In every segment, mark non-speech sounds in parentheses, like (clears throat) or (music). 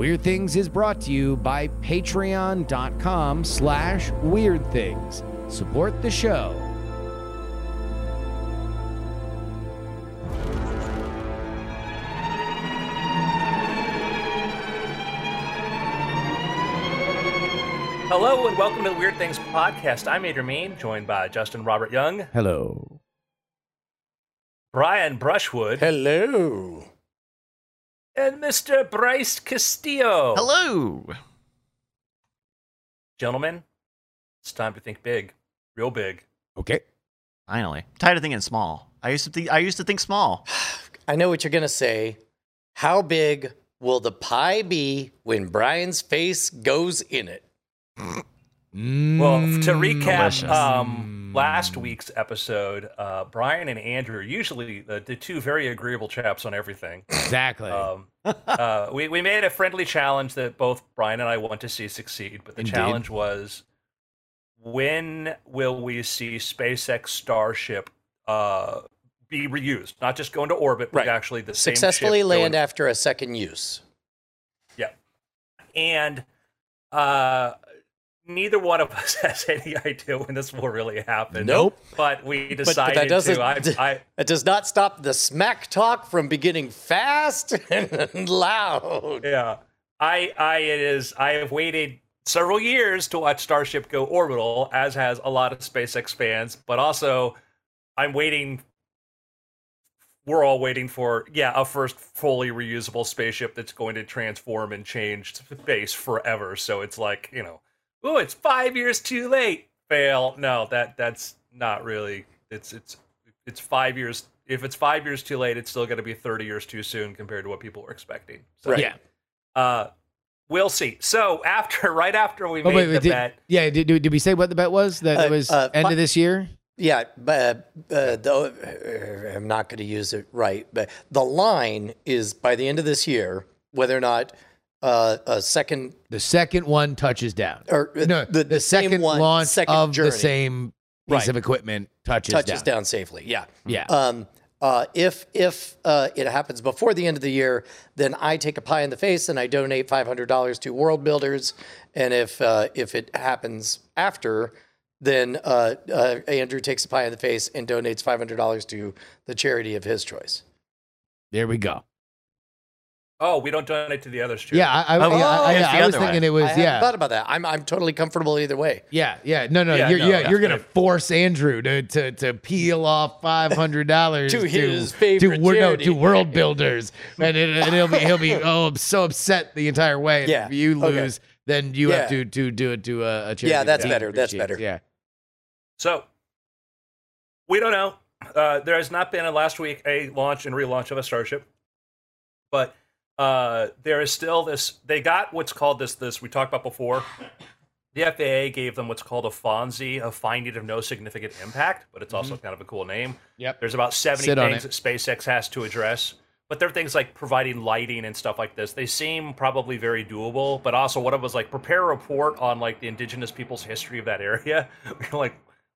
Weird Things is brought to you by patreon.com slash weird things. Support the show. Hello and welcome to the Weird Things podcast. I'm Andrew Mayne, joined by Justin Robert Young, Hello. Brian Brushwood, Hello. And Mr. Bryce Castillo. Hello. Gentlemen, it's time to think big. Real big. Okay. Finally, tired of thinking small. I used to think I used to think small. (sighs) I know what you're going to say. How big will the pie be when Brian's face goes in it? (laughs) Well, Mm, to recap um, last week's episode, uh, Brian and Andrew are usually the, the two very agreeable chaps on everything. Exactly. Um, uh, we, we made a friendly challenge that both Brian and I want to see succeed, but the Indeed. challenge was when will we see SpaceX Starship uh, be reused? Not just go into orbit, but Right. actually the same Successfully ship land in- after a second use. Yeah. And uh, neither one of us (laughs) has any idea when this will really happen. Nope. But we decided but decided that doesn't- to. I, I, That does not stop the smack talk from beginning fast (laughs) and loud. Yeah, I, I, it is. I have waited several years to watch Starship go orbital, as has a lot of SpaceX fans. But also, I'm waiting. We're all waiting for, yeah, a first fully reusable spaceship that's going to transform and change space forever. So it's like, you know, oh, it's five years too late. Fail. No, that that's not really. It's it's it's five years. If it's five years too late, it's still going to be thirty years too soon compared to what people were expecting. So, Right. yeah. uh, we'll see. So after, (laughs) right after we Oh, made wait, the did, bet, yeah, did, did, did we say what the bet was? That Uh, it was uh, end fi- of this year? Yeah, but uh, though uh, I'm not going to use it right, but the line is by the end of this year whether or not uh, a second The second one touches down. or uh, No, the, the, same second one, launch second of journey the same piece Right. of equipment touches, touches down. down. safely. Yeah. Yeah. Um, uh, if if uh, it happens before the end of the year, then I take a pie in the face and I donate five hundred dollars to World Builders. And if uh, if it happens after, then uh, uh, Andrew takes a pie in the face and donates five hundred dollars to the charity of his choice. there we go. Oh, we don't donate to the other True. Yeah, I, I, Oh, yeah, I, it's I, the I was other way. thinking it was I yeah. thought about that. I'm I'm totally comfortable either way. Yeah, yeah, no, no, Yeah, you're no, yeah, yeah. you're gonna force Andrew to to, to peel off five hundred dollars (laughs) To his favorite to, wor- no, to World Builders, and, it, and he'll be he'll be oh I'm so upset the entire way. And Yeah, if you okay. lose, then you have to to do it to a, a charity. Yeah, that's better, that's better. Yeah, So we don't know. Uh, there has not been a last week a launch and relaunch of a Starship, but uh, there is still this. They got what's called this. This we talked about before. The FAA gave them what's called a FONSI, a finding of no significant impact, but it's also kind of a cool name. Yep. There's about 70 Sit things that SpaceX has to address. But there are things like providing lighting and stuff like this. They seem probably very doable, but also one of was like prepare a report on like the indigenous people's history of that area. We're (laughs) like,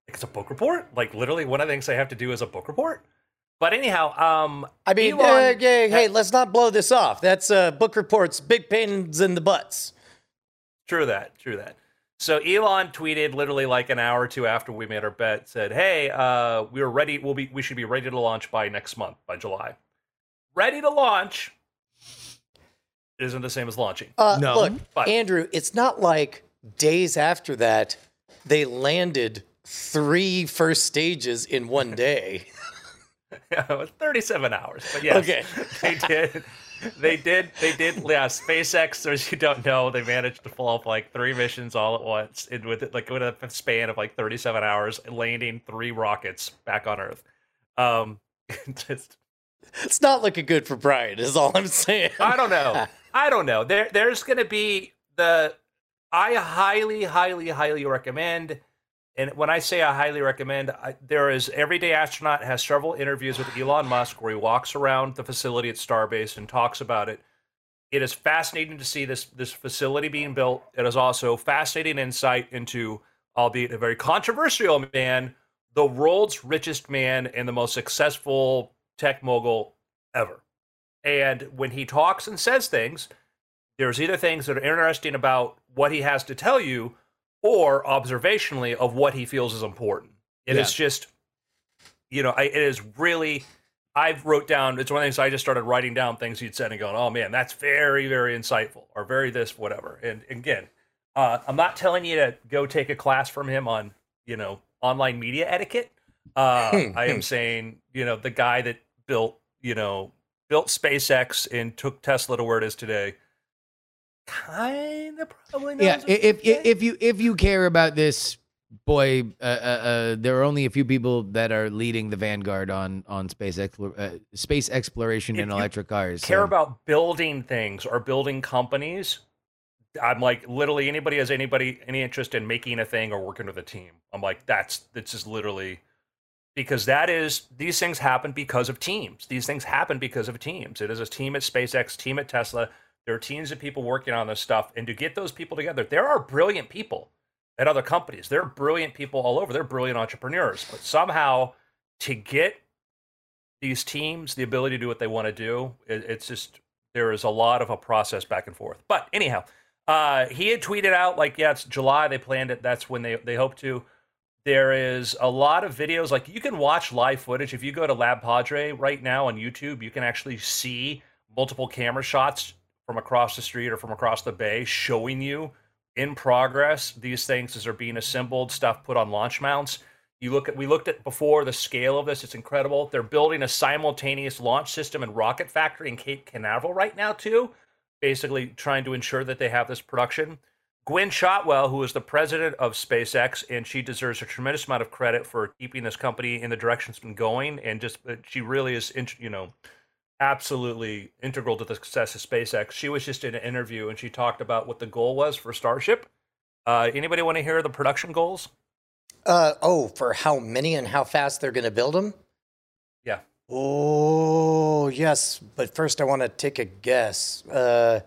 it's a book report? Like literally one of the things I have to do is a book report. But anyhow, um I mean, Elon- uh, hey, hey, let's not blow this off. That's uh, book reports, big pains in the butts. True that. True that. So Elon tweeted literally like an hour or two after we made our bet, said, "Hey, uh, we're ready. We'll be. We should be ready to launch by next month, by July. Ready to launch isn't the same as launching. Uh, No. Look, But- Andrew, it's not like days after that they landed three first stages in one day. (laughs) (laughs) it was 37 hours, but yes, Okay. (laughs) they did. They did. They did. Yeah, SpaceX. As you don't know, they managed to pull off like three missions all at once, and with like with a span of like 37 hours, landing three rockets back on Earth. Um, (laughs) just it's not looking good for Brian, is all I'm saying. I don't know. I don't know. There, there's going to be the. I highly, highly, highly recommend. And when I say I highly recommend, I, there is Everyday Astronaut has several interviews with Elon Musk where he walks around the facility at Starbase and talks about it. It is fascinating to see this this facility being built. It is also fascinating insight into, albeit a very controversial man, the world's richest man and the most successful tech mogul ever. And when he talks and says things, there's either things that are interesting about what he has to tell you, or observationally of what he feels is important. It is Yeah. just, you know, I, it is really. I've wrote down. It's one of the things I just started writing down things he'd said and going, "Oh man, that's very, very insightful," or "very this, whatever." And again, uh, I'm not telling you to go take a class from him on, you know, online media etiquette. Uh, Hmm, I hmm. am saying, you know, the guy that built, you know, built SpaceX and took Tesla to where it is today, kind of probably knows. Yeah, if if, if you if you care about this, boy, uh, uh, uh, there are only a few people that are leading the vanguard on on space explo- uh, space exploration in electric cars. care so- about building things or building companies, I'm like literally anybody has anybody any interest in making a thing or working with a team. I'm like that's this is literally because that is these things happen because of teams. These things happen because of teams. It is a team at SpaceX, team at Tesla. There are teams of people working on this stuff, and to get those people together, there are brilliant people at other companies. There are brilliant people all over. They're brilliant entrepreneurs, but somehow to get these teams the ability to do what they want to do, it, it's just there is a lot of a process back and forth. But anyhow, uh, he had tweeted out like, yeah, it's July. They planned it. That's when they they hope to. There is a lot of videos like you can watch live footage if you go to Lab Padre right now on YouTube. You can actually see multiple camera shots from across the street or from across the bay showing you in progress these things as they're being assembled, stuff put on launch mounts. You look at we looked at before the scale of this; it's incredible. They're building a simultaneous launch system and rocket factory in Cape Canaveral right now too, basically trying to ensure that they have this production. Gwynne Shotwell, who is the president of SpaceX, and she deserves a tremendous amount of credit for keeping this company in the direction it's been going, and just she really is, you know, absolutely integral to the success of SpaceX. She was just in an interview and she talked about what the goal was for Starship. Uh, anybody want to hear the production goals? Uh, oh, for how many and how fast they're going to build them? Yeah. Oh, yes. But first, I want to take a guess. Uh,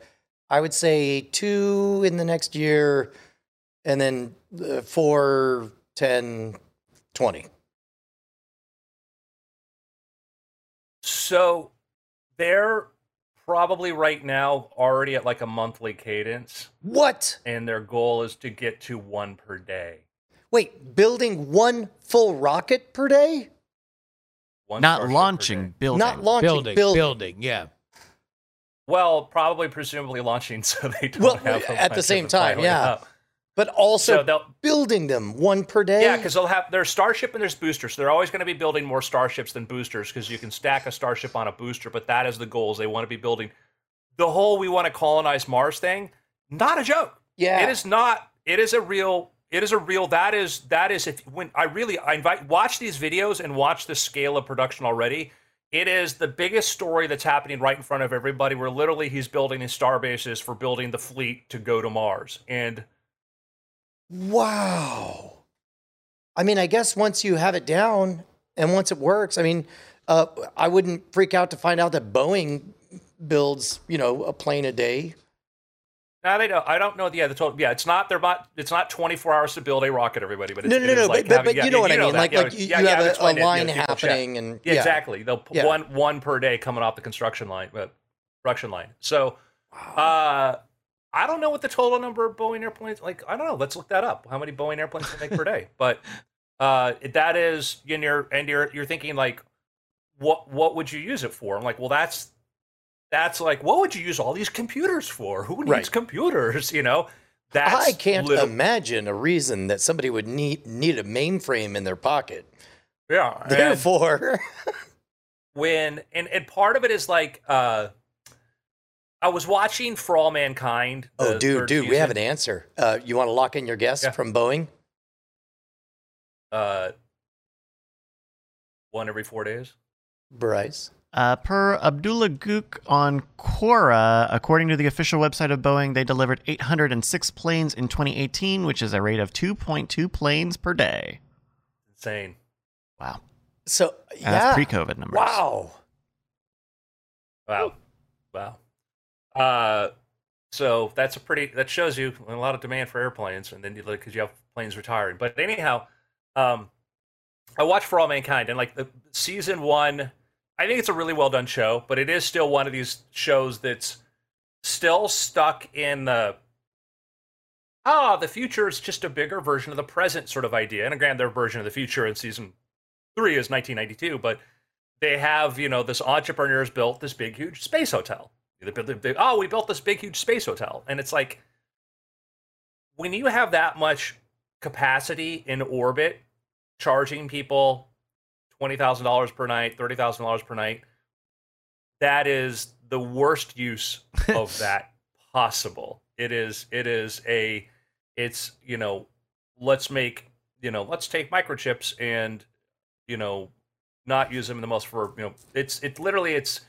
I would say two in the next year, and then uh, four, 10, 20. So they're probably right now already at like a monthly cadence, What? and their goal is to get to one per day. Wait, building one full rocket per day? One Not launching, day. building. Not launching, building, building. building, yeah. Well, probably presumably launching, (laughs) so they don't Well, have at the same time, yeah. up. But also So building them one per day? Yeah, because they'll have there's Starship and there's boosters. So they're always going to be building more Starships than boosters because you can stack a Starship on a booster. But that is the goals. They want to be building the whole "we want to colonize Mars" thing. Not a joke. yeah. It is not. It is a real. It is a real. That is that is if when I really I invite watch these videos and watch the scale of production already. It is the biggest story that's happening right in front of everybody. Where literally he's building his star bases for building the fleet to go to Mars and. Wow. I mean, I guess once you have it down and once it works, I mean, uh, I wouldn't freak out to find out that Boeing builds, you know, a plane a day. No, they don't. I don't know. Yeah, the total. Yeah, it's not. They're not. It's not 24 hours to build a rocket. Everybody, but it's, No, no, no, no. like but, but, having- but yeah, you know what I mean. Like, like you, yeah, you yeah, have a, a line yeah, people check. happening, and Yeah, exactly. They'll one one per day coming off the construction line, uh, production line. So, uh, I don't know what the total number of Boeing airplanes. Like, I don't know. Let's look that up. How many Boeing airplanes they make per day? But uh, that is, and you're and you're you're thinking like, what what would you use it for? I'm like, well, that's that's like, what would you use all these computers for? Who needs Right. computers? You know, that's I can't little- imagine a reason that somebody would need need a mainframe in their pocket. yeah. Therefore, (laughs) when and and part of it is like uh I was watching For All Mankind. oh, the dude, third dude, we have an answer. Uh, you want to lock in your guess Yeah. from Boeing? Uh, one every four days. Bryce. Uh, per Abdullah Gook on Quora, according to the official website of Boeing, they delivered 806 planes in 2018, which is a rate of 2.2 planes per day. Insane. Wow. So And yeah, That's pre-COVID numbers. wow. Wow. Wow. Uh, so that's a pretty. That shows you a lot of demand for airplanes, and then you look because you have planes retiring. But anyhow, um, I watch For All Mankind, and like the season one, I think it's a really well done show, but it is still one of these shows that's still stuck in the ah, the future is just a bigger version of the present sort of idea. And again, their version of the future in season three is 1992, but they have, you know, this entrepreneurs built this big, huge space hotel. They built, they, oh, we built this big, huge space hotel. And it's like, when you have that much capacity in orbit, charging people $20,000 per night, $30,000 per night, that is the worst use of (laughs) that possible. It is, it is a, it's, you know, let's make, you know, let's take microchips and, you know, not use them the most for, you know, it's, it literally, it's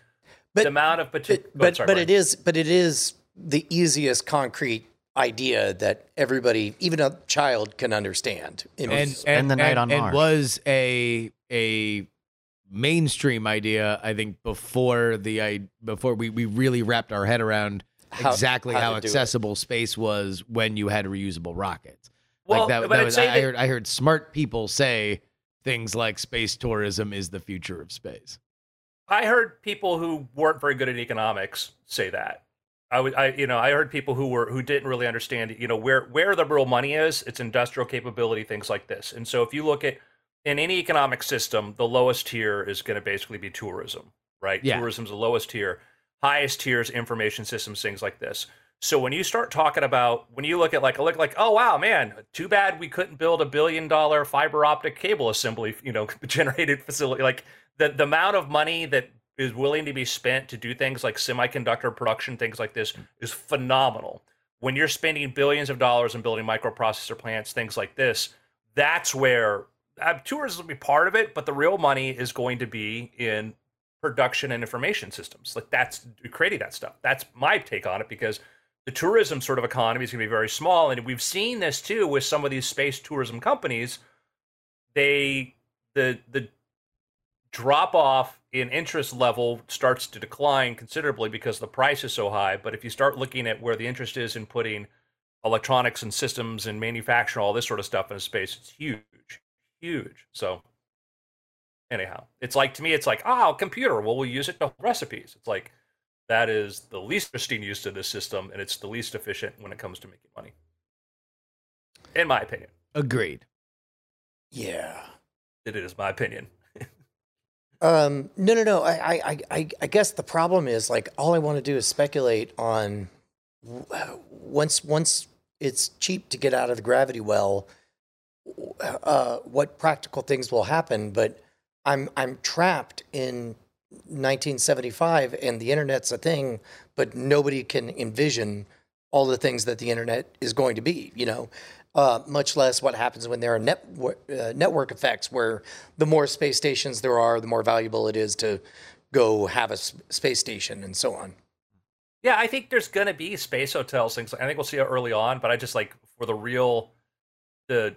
But- the amount of potential. But oh, but, but it is but it is the easiest concrete idea that everybody, even a child, can understand. It and, was- and the night on and Mars. was a a mainstream idea. I think before the I before we we really wrapped our head around How- exactly how how, to do it. accessible space was when you had reusable rockets. Well, like that, that was, say I, I heard I heard smart people say things like space tourism is the future of space. I heard people who weren't very good at economics say that. I would, I, you know, I heard people who were who didn't really understand, you know, where where the real money is. It's industrial capability, things like this. And so, if you look at in any economic system, the lowest tier is going to basically be tourism, right? Yeah. Tourism's the lowest tier. Highest tiers, information systems, things like this. So when you start talking about when you look at like a look like oh wow man too bad we couldn't build a billion dollar fiber optic cable assembly you know (laughs) generated facility like the the amount of money that is willing to be spent to do things like semiconductor production things like this is phenomenal. When you're spending billions of dollars in building microprocessor plants things like this that's where uh, tourism will be part of it but the real money is going to be in production and information systems. Like that's creating that stuff. That's my take on it because the tourism sort of economy is going to be very small and we've seen this too with some of these space tourism companies. They the the drop off in interest level starts to decline considerably because the price is so high. But if you start looking at where the interest is in putting electronics and systems and manufacturing all this sort of stuff in a space it's huge huge. So anyhow it's like to me it's like oh computer well we'll use it to recipes. It's like that is the least pristine use of this system and it's the least efficient when it comes to making money. In my opinion. Agreed. yeah. it is my opinion Um, no, no, no. I, I, I- guess the problem is like all I want to do is speculate on once once it's cheap to get out of the gravity well, uh, what practical things will happen. But I'm I'm trapped in 1975, and the internet's a thing, but nobody can envision all the things that the internet is going to be. You know, uh, much less what happens when there are network uh, network effects, where the more space stations there are, the more valuable it is to go have a space station and so on. Yeah, I think there's gonna be space hotels things. I think we'll see it early on, but I just like for the real, the,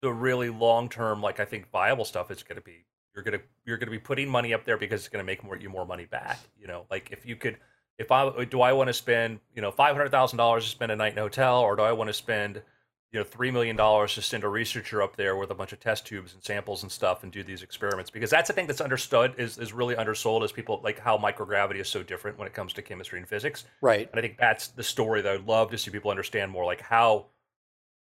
the really long term, like I think viable stuff is gonna be you're gonna you're gonna be putting money up there because it's gonna make more you more money back. You know, like if you could, if I uh, do I want to spend you know five hundred thousand dollars to spend a night in a hotel, or do I want to spend you know three million dollars to send a researcher up there with a bunch of test tubes and samples and stuff and do these experiments because that's the thing that's understood is is really undersold as people like how microgravity is so different when it comes to chemistry and physics Right. and i think that's the story that i'd love to see people understand more like how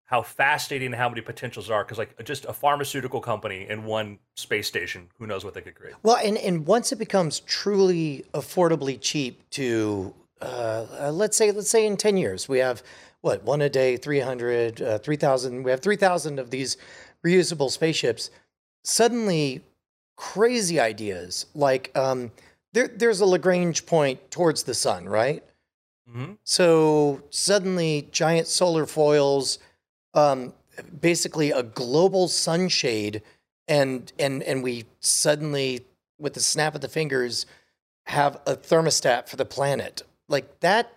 how fascinating and how many potentials are because like just a pharmaceutical company and one space station who knows what they could create Well, and, and once it becomes truly affordably cheap to, uh, uh, let's say, let's say in 10 years, we have what, one a day, 300, uh, 3,000, we have 3,000 of these reusable spaceships. Suddenly, crazy ideas like um, there, there's a Lagrange point towards the sun, right? mm-hmm. So suddenly, giant solar foils, um, basically a global sunshade, and and and we suddenly, with the snap of the fingers, have a thermostat for the planet. Like that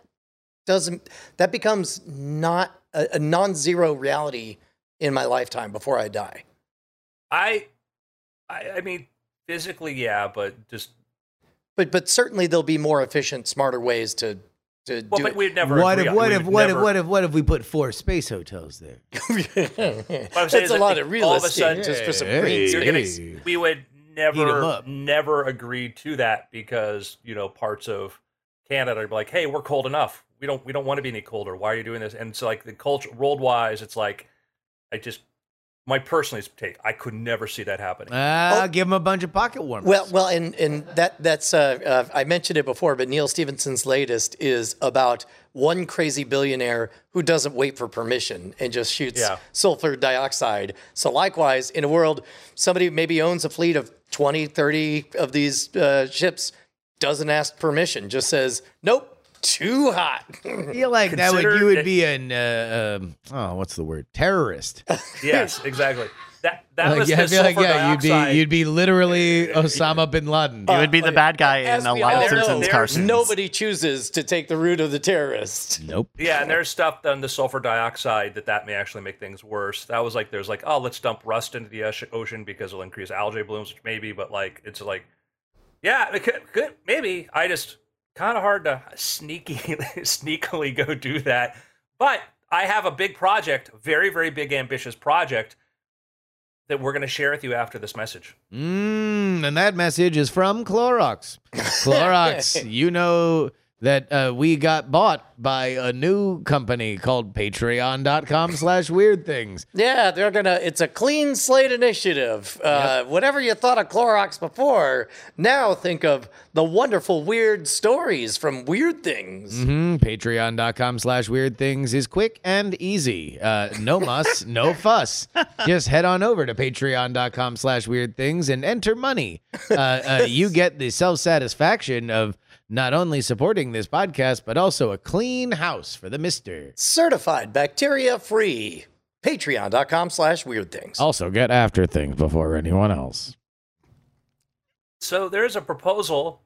doesn't that becomes not a, a non-zero reality in my lifetime before I die. I, I i mean physically yeah but just But but certainly there'll be more efficient, smarter ways to to well do but it. we'd never What agree if what we if would what if what if what if we put four space hotels there? (laughs) What saying That's a lot the- of real all of a estate sudden- just for some Hey, green you're hey. gonna we would never never agree to that because you know parts of Canada, are like, "Hey, we're cold enough. We don't we don't want to be any colder. Why are you doing this?" And so like the culture world wise, it's like I just my personal take, I could never see that happening. Ah, give him a bunch of pocket warmers. Well, well, and and that that's uh, uh, I mentioned it before, but Neal Stephenson's latest is about one crazy billionaire who doesn't wait for permission and just shoots Yeah. sulfur dioxide. So likewise, in a world, somebody maybe owns a fleet of 20, 30 of these uh, ships, doesn't ask permission, just says, "Nope, too hot." I feel like that would Consider you would be an uh, um, oh, what's the word? Terrorist. (laughs) yes, exactly. That that Like, was yeah, the I feel like sulfur yeah, you'd dioxide. be you'd be literally Osama bin Laden. You would be the bad guy As in a we lot all of know, Simpsons there's cartoons. Nobody chooses to take the route of the terrorist. nope. (laughs) Yeah, and there's stuff on the sulfur dioxide that that may actually make things worse. That was like there's like oh let's dump rust into the oce- ocean because it'll increase algae blooms, which maybe, but like it's like yeah, it could, could maybe. I just kind of hard to sneaky (laughs) sneakily go do that. But I have a big project, very very big ambitious project that we're going to share with you after this message. Mm, and that message is from Clorox. (laughs) Clorox, (laughs) you know that uh, we got bought by a new company called patreon.com slash weird things. Yeah, they're gonna. It's a clean slate initiative. Uh, Whatever you thought of Clorox before, now think of the wonderful weird stories from Weird Things. hmm Patreon.com slash weird things is quick and easy. Uh, no muss, (laughs) no fuss. Just head on over to patreon.com slash weird things and enter money. Uh, uh, you get the self satisfaction of not only supporting this podcast, but also a clean house for the mister. Certified bacteria free. Patreon.com slash Weird Things. Also, get after things before anyone else. So there's a proposal.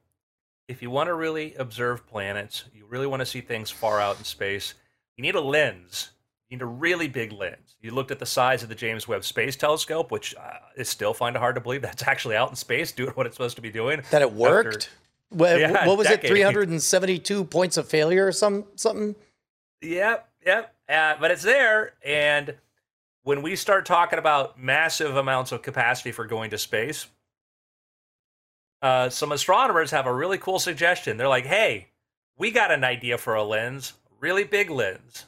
If you want to really observe planets, you really want to see things far out in space, you need a lens. You need a really big lens. You looked at the size of the James Webb Space Telescope, which uh, is still find it hard to believe that's actually out in space doing what it's supposed to be doing. That it After- worked. What, Yeah, what was decade. it? (laughs) 372 points of failure or some something? Yep, yep. Uh, but it's there. And when we start talking about massive amounts of capacity for going to space, uh, some astronomers have a really cool suggestion. They're like, hey, we got an idea for a lens, really big lens.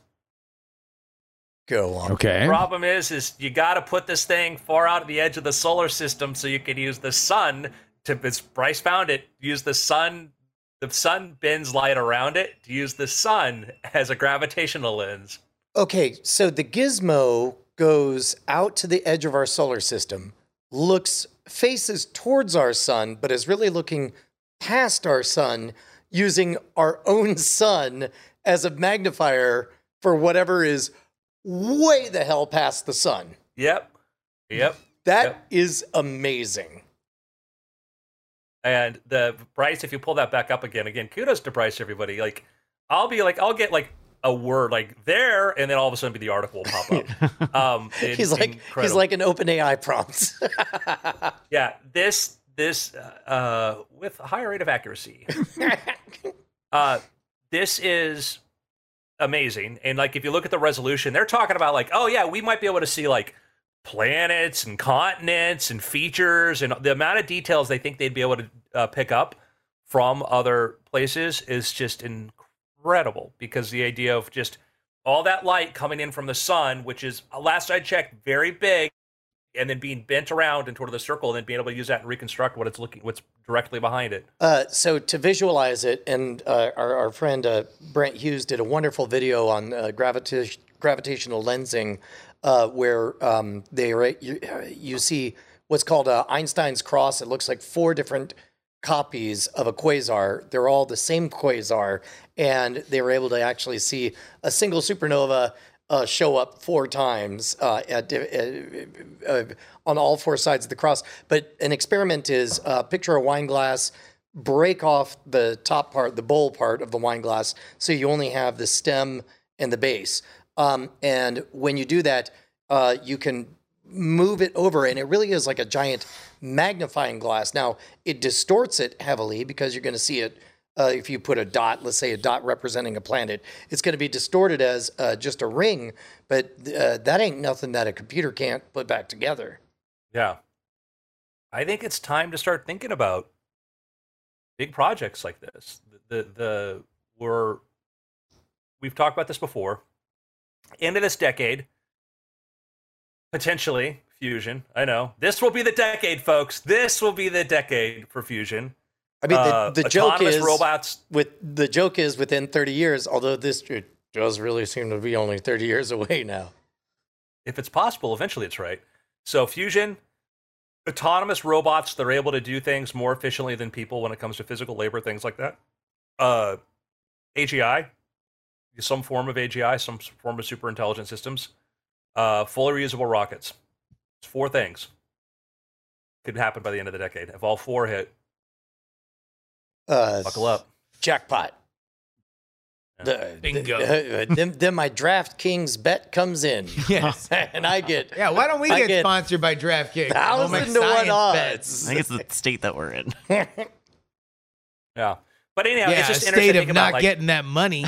Go on. Okay. Problem is, is you got to put this thing far out of the edge of the solar system so you can use the sun to. As Bryce found it, use the sun. The sun bends light around it to use the sun as a gravitational lens. Okay, so the gizmo goes out to the edge of our solar system, looks faces towards our sun, but is really looking past our sun using our own sun as a magnifier for whatever is way the hell past the sun. Yep. Yep. That is amazing. And the Bryce, if you pull that back up again, again, kudos to Bryce, everybody. Like, I'll be like, I'll get like a word like there, and then all of a sudden, be the article will pop up. (laughs) Um, (laughs) it's He's like he's like an open AI prompt. (laughs) yeah, this this uh, with a higher rate of accuracy. uh, this is amazing, and like if you look at the resolution, they're talking about like, oh yeah, we might be able to see like planets and continents and features and the amount of details they think they'd be able to uh, pick up from other places is just incredible because the idea of just all that light coming in from the sun, which is last I checked, very big, and then being bent around into the circle, and then being able to use that and reconstruct what it's looking, what's directly behind it. Uh, so to visualize it, and uh, our, our friend uh, Brent Hughes did a wonderful video on uh, gravita- gravitational lensing, uh, where um, they you, you see what's called uh, Einstein's cross. It looks like four different copies of a quasar. They're all the same quasar, and they were able to actually see a single supernova uh, show up four times uh, at, uh, uh, on all four sides of the cross. But an experiment is uh, picture a wine glass, break off the top part, the bowl part of the wine glass, so you only have the stem and the base. Um, and when you do that, uh, you can move it over, and it really is like a giant magnifying glass. Now, it distorts it heavily because you're going to see it. Uh, if you put a dot, let's say a dot representing a planet, it's going to be distorted as uh, just a ring, but uh, that ain't nothing that a computer can't put back together. Yeah, I think it's time to start thinking about big projects like this. The the, the we're we've talked about this before. End of this decade, potentially fusion. I know this will be the decade, folks. This will be the decade for fusion. I mean, the, Uh, the joke is robots. with the joke is within 30 years. Although this does really seem to be only 30 years away now. If it's possible, eventually it's right. So fusion, autonomous robots that are able to do things more efficiently than people when it comes to physical labor, things like that. Uh, AGI, some form of AGI, some form of super intelligent systems. Uh, fully reusable rockets. It's four things. Could happen by the end of the decade. If all four hit, Uh, buckle up. Jackpot. The- Bingo. the- uh, then, then my DraftKings bet comes in, (laughs) Yes. and I get Yeah, why don't we I get, get sponsored by DraftKings? Thousand to one odds. I think it's the state that we're in. (laughs) Yeah. But anyhow, Yeah, it's just a interesting state of think not about like, getting that money.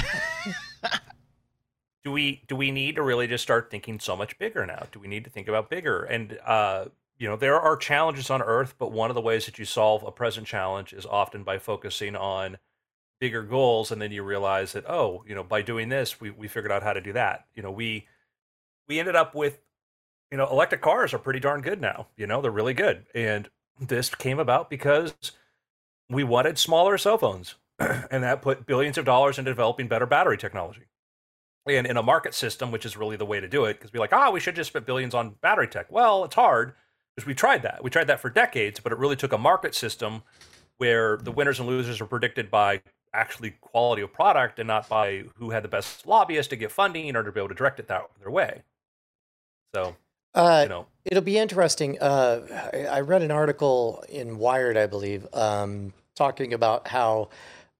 (laughs) do we do we need to really just start thinking so much bigger now? Do we need to think about bigger? And uh, you know, there are challenges on Earth, but one of the ways that you solve a present challenge is often by focusing on bigger goals, and then you realize that oh, you know, by doing this, we we figured out how to do that. You know, we we ended up with you know, electric cars are pretty darn good now. You know, they're really good, and this came about because we wanted smaller cell phones, (clears throat) and that put billions of dollars into developing better battery technology and in a market system, which is really the way to do it, because we're like, ah, we should just spend billions on battery tech. Well, it's hard because we tried that. We tried that for decades, but it really took a market system where the winners and losers are predicted by actually quality of product and not by who had the best lobbyist to get funding in order to be able to direct it that their way. So, Uh, you know, It'll be interesting. Uh, I, I read an article in Wired, I believe, um, talking about how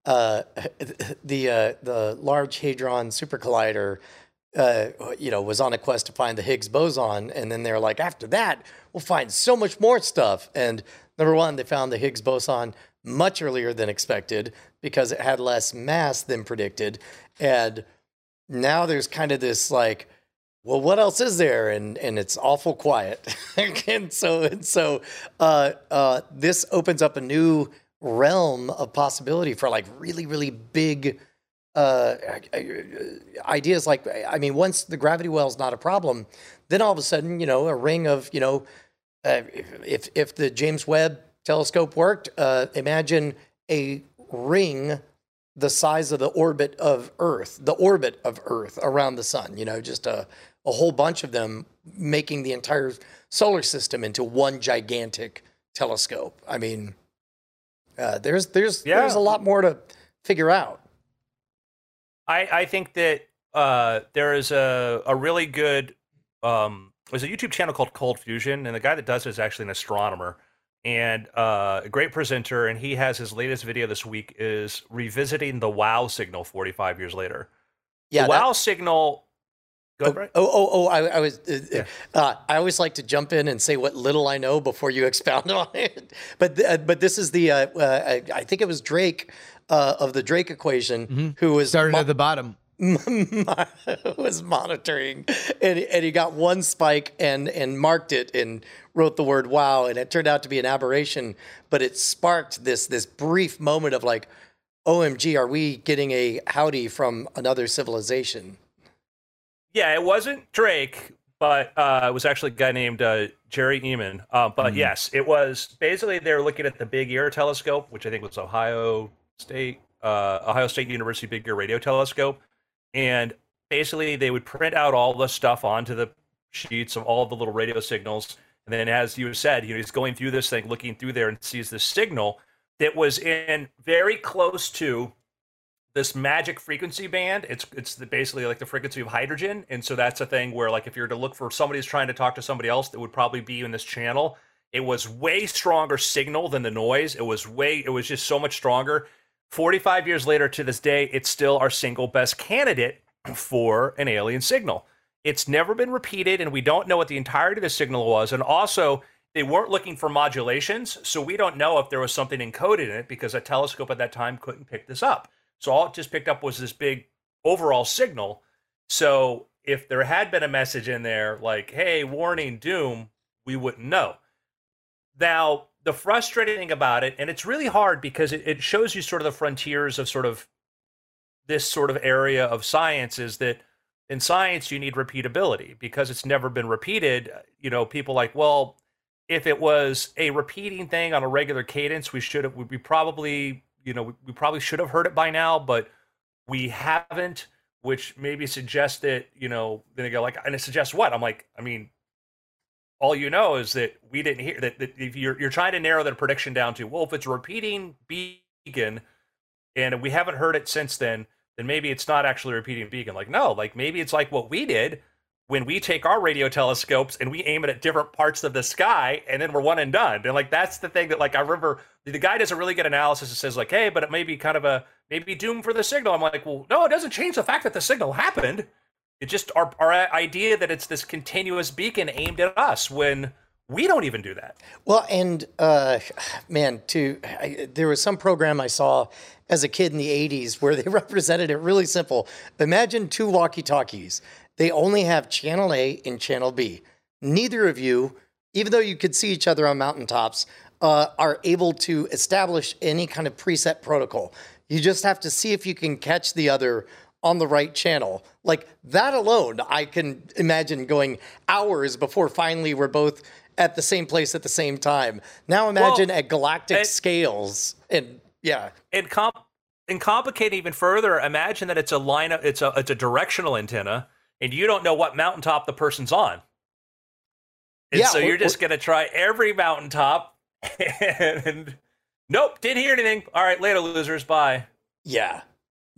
uh, (laughs) the uh, the Large Hadron Super Collider, uh, you know, was on a quest to find the Higgs boson, and then they're like, after that, we'll find so much more stuff. And number one, they found the Higgs boson much earlier than expected because it had less mass than predicted, and now there's kind of this like well, what else is there? And and it's awful quiet. (laughs) and so and so uh, uh, this opens up a new realm of possibility for like really really big uh, ideas. Like I mean, once the gravity well is not a problem, then all of a sudden you know a ring of you know uh, if if the James Webb telescope worked, uh, imagine a ring the size of the orbit of Earth, the orbit of Earth around the sun. You know, just a a whole bunch of them making the entire solar system into one gigantic telescope. I mean, uh, there's there's Yeah. there's a lot more to figure out. I, I think that uh, there is a, a really good um, there's a YouTube channel called Cold Fusion, and the guy that does it is actually an astronomer and uh, a great presenter. And he has his latest video this week is revisiting the WoW signal 45 years later. Yeah. the that- WoW signal. Go Oh, oh, oh, oh, I, I was. Uh, Yeah. uh, I always like to jump in and say what little I know before you (laughs) expound on it. But uh, but this is the. Uh, uh, I think it was Drake uh, of the Drake equation who was Started mo- at the bottom. (laughs) was monitoring and, and he got one spike and and marked it and wrote the word wow and it turned out to be an aberration but it sparked this this brief moment of like omg are we getting a howdy from another civilization Yeah, it wasn't Drake, but uh, it was actually a guy named uh, Jerry Ehman. Uh, but yes, it was basically they were looking at the Big Ear telescope, which I think was Ohio State, uh, Ohio State University Big Ear Radio Telescope, and basically they would print out all the stuff onto the sheets of all the little radio signals, and then as you said, you know, he's going through this thing, looking through there, and sees this signal that was in very close to this magic frequency band. It's it's the, basically like the frequency of hydrogen, and so that's a thing where like if you're to look for somebody trying to talk to somebody else, that would probably be in this channel. It was way stronger signal than the noise. It was way. It was just so much stronger. Forty five years later, to this day, it's still our single best candidate for an alien signal. It's never been repeated, and we don't know what the entirety of the signal was. And also, they weren't looking for modulations, so we don't know if there was something encoded in it because a telescope at that time couldn't pick this up. So all it just picked up was this big overall signal. So if there had been a message in there like, hey, warning, doom, we wouldn't know. Now, the frustrating thing about it, and it's really hard because it, it shows you sort of the frontiers of sort of this sort of area of science is that in science you need repeatability because it's never been repeated. Uh, you know, people like, well, if it was a repeating thing on a regular cadence, we should have, we probably, you know, we, we probably should have heard it by now, but we haven't, which maybe suggests that, you know, then they go like, and it suggests what? I'm like, I mean, all you know is that we didn't hear that, that if you're you're trying to narrow the prediction down to well if it's repeating beacon and we haven't heard it since then then maybe it's not actually repeating beacon. Like no like maybe it's like what we did when we take our radio telescopes and we aim it at different parts of the sky and then we're one and done. And like that's the thing that like i remember the guy does a really good analysis and says like hey but it may be kind of a maybe doom for the signal. I'm like well no it doesn't change the fact that the signal happened it just our our idea that it's this continuous beacon aimed at us when we don't even do that. Well, and uh, man, to there was some program I saw as a kid in the '80s where they (laughs) represented it really simple. Imagine two walkie-talkies. They only have channel A and channel B. Neither of you, even though you could see each other on mountaintops, uh, are able to establish any kind of preset protocol. You just have to see if you can catch the other on the right channel. Like that alone, I can imagine going hours before finally we're both at the same place at the same time. Now imagine well, at galactic and, scales and yeah. And comp and complicate even further, imagine that it's a line of, it's a it's a directional antenna and you don't know what mountaintop the person's on. And yeah, so you're just going to try every mountaintop (laughs) and nope, didn't hear anything. All right, later losers, bye. Yeah.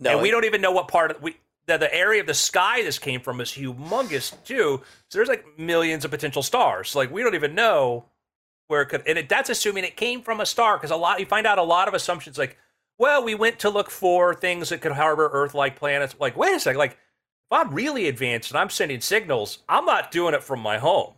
No, and we don't even know what part of we the, the area of the sky this came from is humongous too. So there's like millions of potential stars. Like we don't even know where it could, and it, that's assuming it came from a star because a lot you find out a lot of assumptions like, well, we went to look for things that could harbor Earth-like planets. Like, wait a second, like if I'm really advanced and I'm sending signals, I'm not doing it from my home.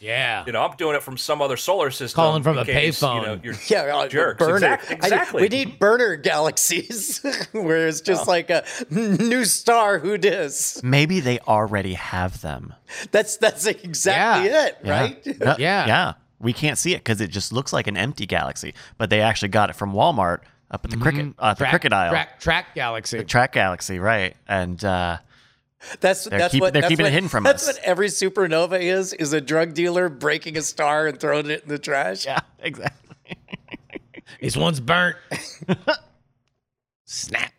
Yeah. You know, I'm doing it from some other solar system. Calling from a payphone. You know, you're yeah, uh, jerks. Burner. Exactly. exactly. I, we need burner galaxies (laughs) where it's just oh. like a new star. Who dis? Maybe they already have them. That's that's exactly yeah. it, right? Yeah. No, (laughs) yeah. Yeah. We can't see it because it just looks like an empty galaxy, but they actually got it from Walmart up at the mm-hmm. cricket, uh, the cricket aisle. Track, track galaxy. The track galaxy, right? And uh, that's they're that's keep, what they're that's keeping what, it hidden from that's us. That's what every supernova is: is a drug dealer breaking a star and throwing it in the trash. Yeah, exactly. (laughs) this one's burnt. (laughs) Snap.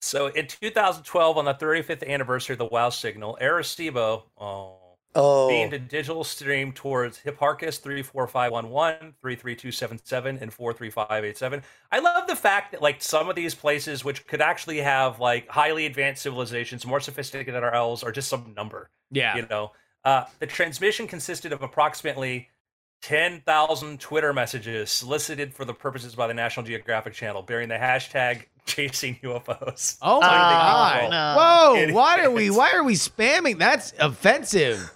So in 2012, on the 35th anniversary of the WoW signal, Arecibo, oh, Oh. Beamed a digital stream towards Hipparcos 34511, 33277, and 43587. I love the fact that, like, some of these places, which could actually have, like, highly advanced civilizations, more sophisticated than our elves, are just some number. Yeah. You know, uh, the transmission consisted of approximately 10,000 Twitter messages solicited for the purposes by the National Geographic Channel bearing the hashtag (laughs) chasing UFOs. Oh my god. No. Whoa, why are we why are we spamming? That's offensive.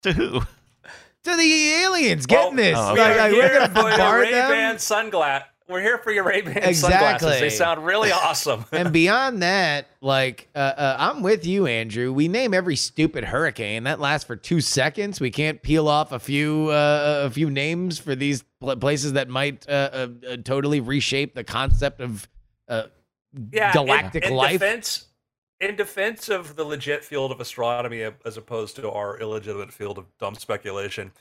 (laughs) To who? To the aliens getting well, this. Oh, okay. Like, like, we're gonna bombard Ray-Ban sunglass. We're here for your Ray-Ban exactly. sunglasses. They sound really (laughs) awesome. and beyond that, like uh, uh, I'm with you, Andrew. We name every stupid hurricane that lasts for two seconds. We can't peel off a few uh, a few names for these places that might uh, uh, uh, totally reshape the concept of yeah, galactic in, in life. Defense, in defense of the legit field of astronomy as opposed to our illegitimate field of dumb speculation,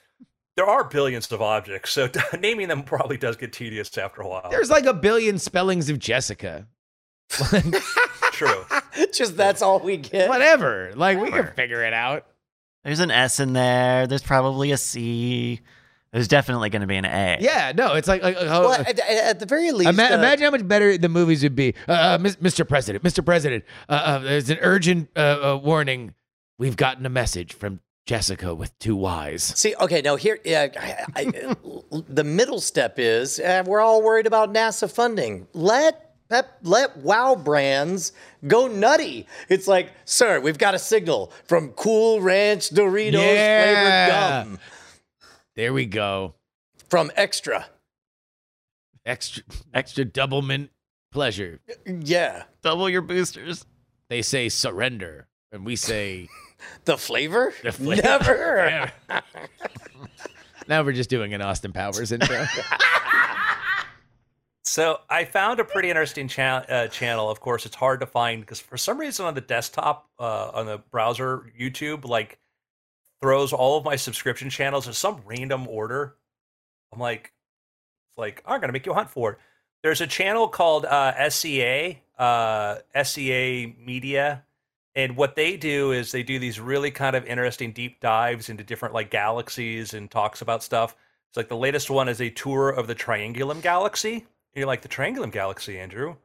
there are billions of objects, so (laughs) naming them probably does get tedious after a while. There's like a billion spellings of Jessica. (laughs) True. (laughs) Just that's all we get. Whatever. Like Whatever. we can figure it out. There's an S in there. There's probably a C. There's definitely going to be an A. Yeah, no, it's like, like uh, well, at, at, the very least, ima- uh, imagine how much better the movies would be. Uh, uh Mr. President, Mr. President, uh, uh, there's an urgent warning. We've gotten a message from Jessica with two Y's. See, okay, now here, yeah, I, I, (laughs) the middle step is we're all worried about NASA funding. Let let wow brands go nutty. It's like, sir, we've got a signal from Cool Ranch Doritos yeah. flavored gum. There we go. From Extra. Extra extra double mint pleasure. Yeah. Double your boosters. They say surrender. And we say (laughs) the flavor? (laughs) The flavor. Never. (laughs) now we're just doing an Austin Powers intro. So I found a pretty interesting cha- uh, channel. Of course, it's hard to find because for some reason on the desktop, uh, on the browser, YouTube like throws all of my subscription channels in some random order. I'm like, it's like I'm gonna make you hunt for it. There's a channel called uh, SCA, uh, Media, and what they do is they do these really kind of interesting deep dives into different like galaxies and talks about stuff. It's like the latest one is a tour of the Triangulum Galaxy you're like the Triangulum Galaxy, Andrew.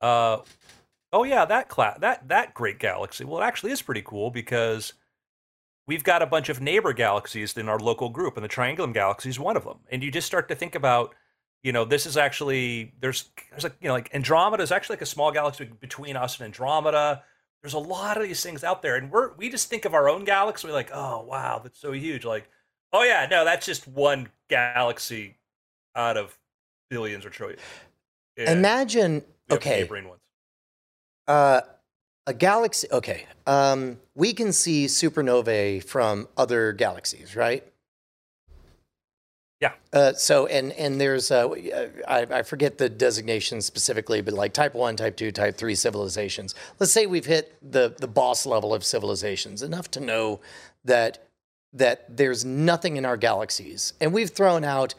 Uh, oh yeah, that cla- that that great galaxy. Well, it actually is pretty cool because we've got a bunch of neighbor galaxies in our local group, and the Triangulum Galaxy is one of them. And you just start to think about, you know, this is actually there's there's like you know like Andromeda is actually like a small galaxy between us and Andromeda. There's a lot of these things out there, and we're we just think of our own galaxy. We're like, oh wow, that's so huge. Like, oh yeah, no, that's just one galaxy out of billions or trillions. Yeah. Imagine okay, uh, a galaxy. Okay, um, we can see supernovae from other galaxies, right? Yeah. Uh, so and and there's uh, I, I forget the designation specifically, but like type one, type two, type three civilizations. Let's say we've hit the the boss level of civilizations enough to know that that there's nothing in our galaxies, and we've thrown out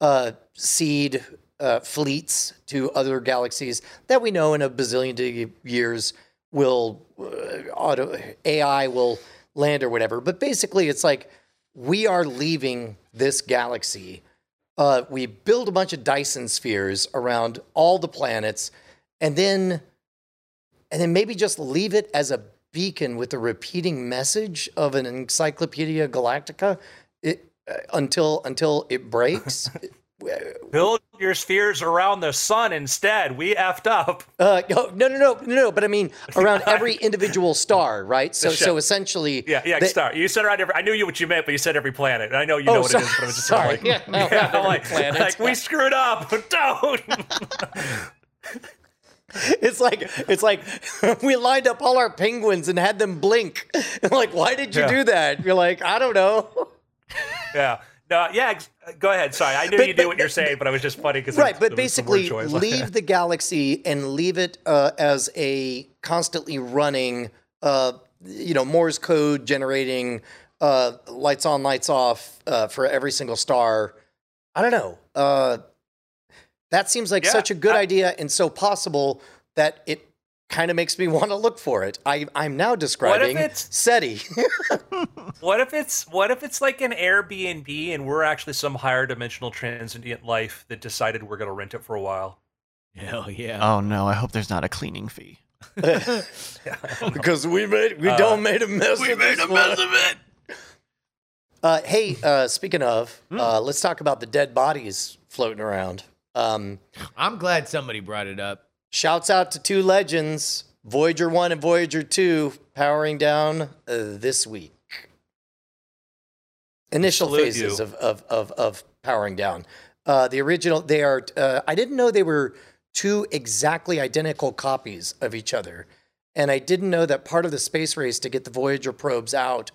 uh, seed uh, fleets to other galaxies that we know in a bazillion years will uh, auto AI will land or whatever. But basically, it's like we are leaving this galaxy. Uh, we build a bunch of Dyson spheres around all the planets, and then and then maybe just leave it as a beacon with a repeating message of an Encyclopedia Galactica. It, uh, until until it breaks. (laughs) Build your spheres around the sun instead. We effed up. Uh, no, no, no, no, no. But I mean, (laughs) around every individual star, right? So, so essentially, yeah, yeah, the, star. You said around every. I knew you what you meant, but you said every planet. I know you know oh, what sorry, it is, but I was just sorry. like, yeah, no, yeah, like, like we screwed up. (laughs) Don't. (laughs) It's like it's like we lined up all our penguins and had them blink. like, why did you yeah. do that? You're like, I don't know. Yeah. No, yeah, go ahead. Sorry, I knew but, you knew what you're saying, but I was just funny because right. But basically, (laughs) leave the galaxy and leave it uh, as a constantly running, uh, you know, Morse code generating uh, lights on, lights off uh, for every single star. I don't know. Uh, that seems like yeah, such a good I, idea and so possible that it kind of makes me (laughs) want to look for it. I, I'm now describing what SETI. (laughs) what if it's what if it's like an Airbnb and we're actually some higher dimensional transcendent life that decided we're going to rent it for a while? Hell yeah! Oh no, I hope there's not a cleaning fee. (laughs) because we made we uh, don't made a mess. We made a mess of it. Uh, hey, uh, speaking of, uh, let's talk about the dead bodies floating around. Um, I'm glad somebody brought it up. Shouts out to two legends, Voyager 1 and Voyager 2, powering down uh, this week. Initial Salute phases of, of, of, of, powering down. Uh, the original, they are, uh, I didn't know they were two exactly identical copies of each other. And I didn't know that part of the space race to get the Voyager probes out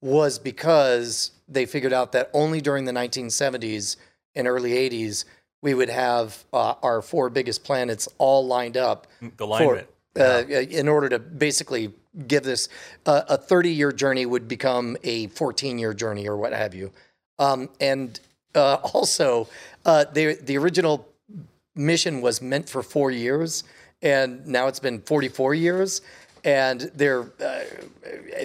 was because they figured out that only during the 1970s and early 80s we would have uh, our four biggest planets all lined up. The alignment. For, uh, yeah. in order to basically give this uh, a 30 year journey would become a 14 year journey or what have you. Um, and uh, (laughs) also, uh, the, the original mission was meant for four years, and now it's been 44 years. And they're, uh,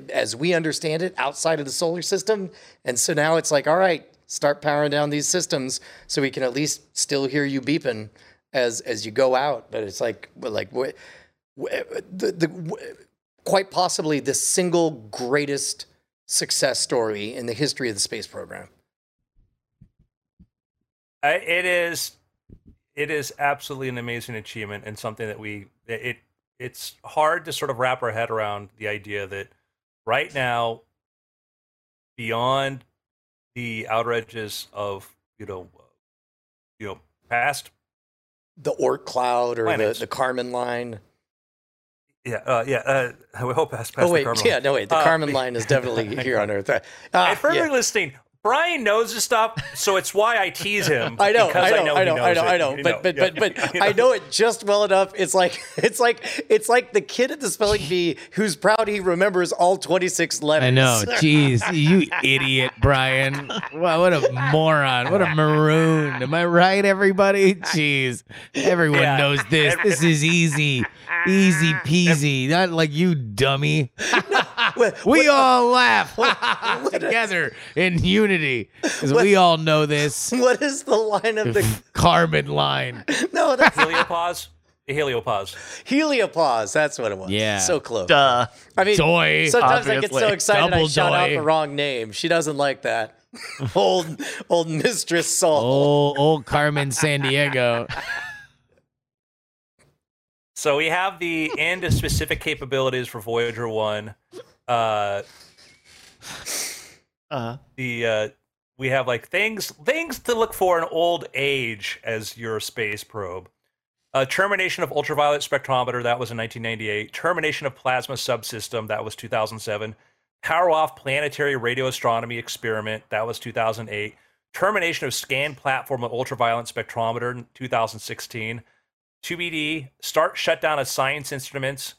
as we understand it, outside of the solar system. And so now it's like, all right, start powering down these systems so we can at least still hear you beeping as as you go out. But it's like like the, the quite possibly the single greatest success story in the history of the space program. It is it is absolutely an amazing achievement and something that we it it's hard to sort of wrap our head around the idea that right now beyond the outer edges of you know you know past the Oort cloud or the, the Kármán line. Yeah, uh, yeah. Uh, we hope past, past oh wait, yeah, no wait. The uh, Kármán (laughs) line is definitely here on Earth. Uh, and for yeah. listening, Brian knows this stuff, so it's why I tease him. I know, because I know, I know, I know, I know. But but but (laughs) but You I know it just well enough. It's like (laughs) it's like it's like the kid at the spelling bee who's proud he remembers all twenty six letters. I know. Jeez, you (laughs) idiot, Brian. Wow, what a moron. What a maroon. Am I right, everybody? Jeez. Everyone Yeah. knows this. This is easy. Easy peasy. Not like you, dummy. (laughs) we all laugh (laughs) together in unity because we all know this. (laughs) What is the line of the Kármán line. no? That's heliopause. Heliopause. heliopause. That's what it was. Yeah. so close. Duh. I mean, Doy. sometimes I get so obviously. excited I Double shout out the wrong name. She doesn't like that. old old Mistress Saul. Old, old Carmen San Diego. So we have the end of specific capabilities for Voyager One. Uh, Uh, the uh, we have like things things to look for in old age as your space probe. Uh, termination of ultraviolet spectrometer that was in 1998. Termination of plasma subsystem that was 2007. Power off planetary radio astronomy experiment that was 2008. Termination of scan platform of ultraviolet spectrometer in 2016. TBD start shutdown of science instruments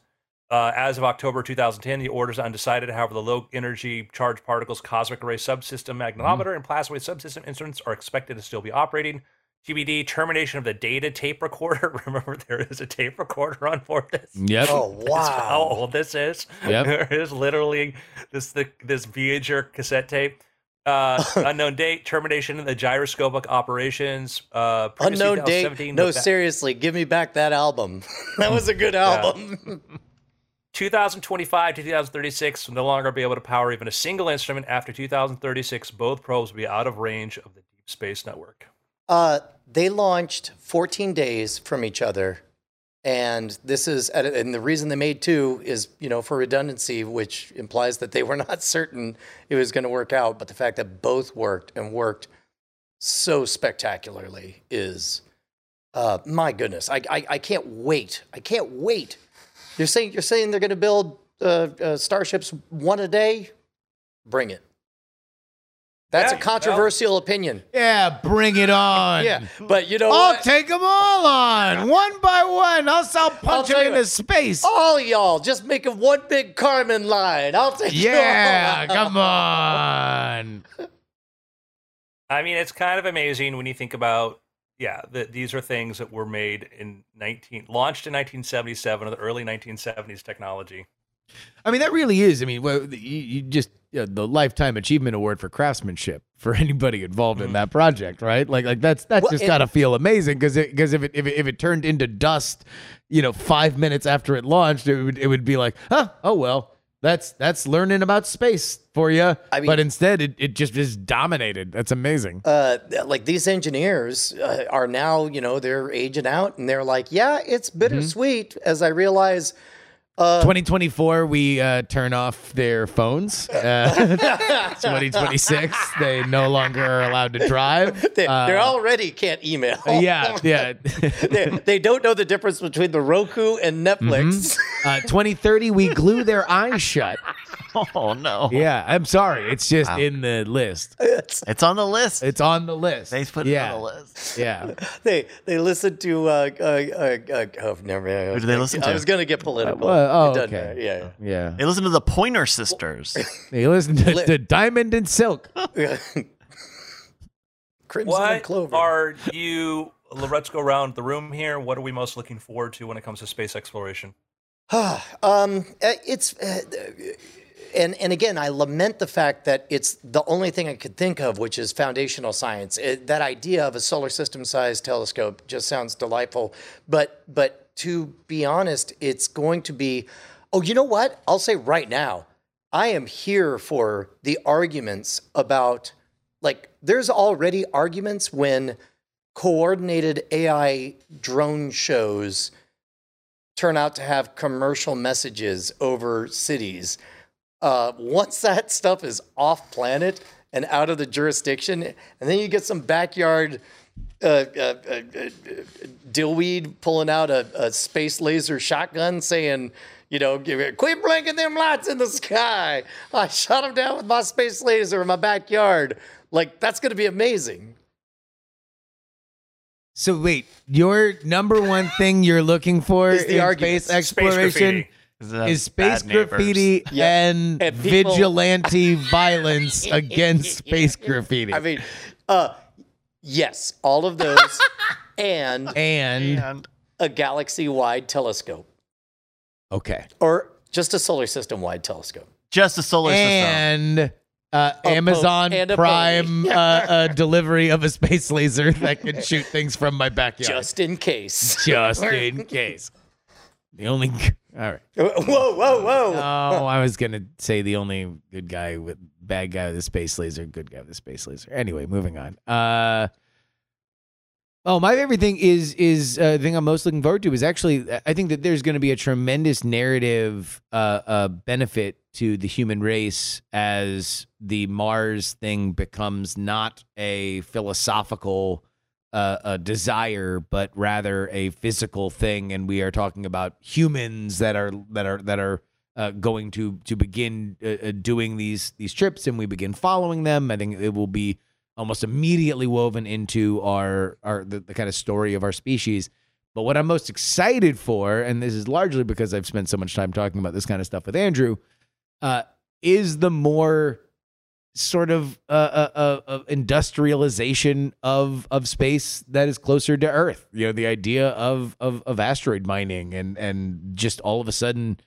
uh, as of October 2010, the orders are undecided. However, the low energy charged particles cosmic ray subsystem magnetometer and plasma wave subsystem instruments are expected to still be operating. TBD termination of the data tape recorder. (laughs) Remember, there is a tape recorder on board this. Yep. Oh (laughs) That's how wow! old this is. Yep. (laughs) there is literally this the, this Voyager cassette tape. Uh, (laughs) unknown date, termination of the gyroscopic operations. Uh, Unknown date. No, seriously, give me back that album. (laughs) that was a good album. 2025 to 2036 will no longer be able to power even a single instrument. After 2036, both probes will be out of range of the Deep Space Network. Uh, they launched 14 days from each other, and this is and the reason they made two is you know for redundancy, which implies that they (laughs) were not certain it was going to work out, but the fact that both worked and worked so spectacularly is, uh, my goodness, I, I I can't wait. I can't wait. You're saying you're saying they're going to build uh, uh, starships one a day? Bring it. That's Yeah, a controversial opinion. Yeah, bring it on. Yeah, but you know I'll what? take them all on one by one. I'll, I'll punch tell them you into what. space. all y'all just make it one big Kármán line. I'll take you yeah, all. come on. (laughs) I mean, it's kind of amazing when you think about, yeah, that these are things that were made in 19, launched in 1977, or the early 1970s technology. I mean, that really is. I mean, well, you, you just uh, the lifetime achievement award for craftsmanship for (laughs) anybody involved in that project, right? Like, like that's that's Well, just got to feel amazing because because if it, if it if it turned into dust, you know, five minutes after it launched, it would it would be like, huh, oh well, that's that's learning about space for you. I mean- but instead, it, it just is dominated. That's amazing. Uh, like these engineers uh, are now, you know, they're aging out, and they're like, "Yeah, it's bittersweet." As I realize, 2024, we uh, turn off their phones. (laughs) Uh, 2026, they no longer are allowed to drive. (laughs) they, Uh, they already can't email. yeah, (laughs) yeah. they, they don't know the difference between the Roku and Netflix. uh, 2030, we glue their eyes shut. (laughs) oh no. Yeah, I'm sorry. It's just in the list. It's- It's on the list. It's on the list. they put yeah. it on the list. Yeah. (laughs) they they listen to. Uh, uh, uh, uh, oh, never. mind. Who do they listen to? I was gonna get political. well, oh, It okay. matter. Yeah. Yeah. They listen to the Pointer Sisters. (laughs) They listen to, Li- to Diamond and Silk. yeah. Crimson and What Clover. are you? Let's go around the room here. What are we most looking forward to when it comes to space exploration? (sighs) um, uh, it's uh, and and again, I lament the fact that it's the only thing I could think of, which is foundational science. It, that idea of a solar system-sized telescope just sounds delightful, but but to be honest, it's going to be. Oh, you know what? I'll say right now, I am here for the arguments about like. There's already arguments when coordinated AI drone shows turn out to have commercial messages over cities. Uh, once that stuff is off planet and out of the jurisdiction, and then you get some backyard uh, uh, uh, uh, dillweed pulling out a, a space laser shotgun saying, you know, give it, quit blinking them lights in the sky. I shot them down with my space laser in my backyard. Like that's going to be amazing. So wait, your number one thing you're looking for Is the in argument. space Space exploration graffiti. The is space graffiti Yeah. and, And people- vigilante (laughs) violence against space (laughs) graffiti. I mean, uh, yes, all of those, (laughs) and and And a galaxy-wide telescope, okay, or just a solar system-wide telescope. just a solar system. and uh, po- Amazon and Prime pony. uh, uh, delivery of a space laser that can shoot things from my backyard, Just in case. just in case. The only all right. (laughs) whoa, whoa, whoa! Oh, I was gonna say the only good guy with bad guy with a space laser, good guy with a space laser. Anyway, moving on. Uh Oh, my favorite thing is is uh, the thing I'm most looking forward to is actually I think that there's going to be a tremendous narrative uh, uh, benefit to the human race as the Mars thing becomes not a philosophical a desire, but rather a physical thing, and we are talking about humans that are that are that are uh, going to to begin uh, uh, doing these these trips, and we begin following them. I think it will be almost immediately woven into our our the, the kind of story of our species. But what I'm most excited for, and this is largely because I've spent so much time talking about this kind of stuff with Andrew, uh, is the more sort of uh, uh, uh, uh, industrialization of of space that is closer to Earth. You know, the idea of of of asteroid mining and and just all of a sudden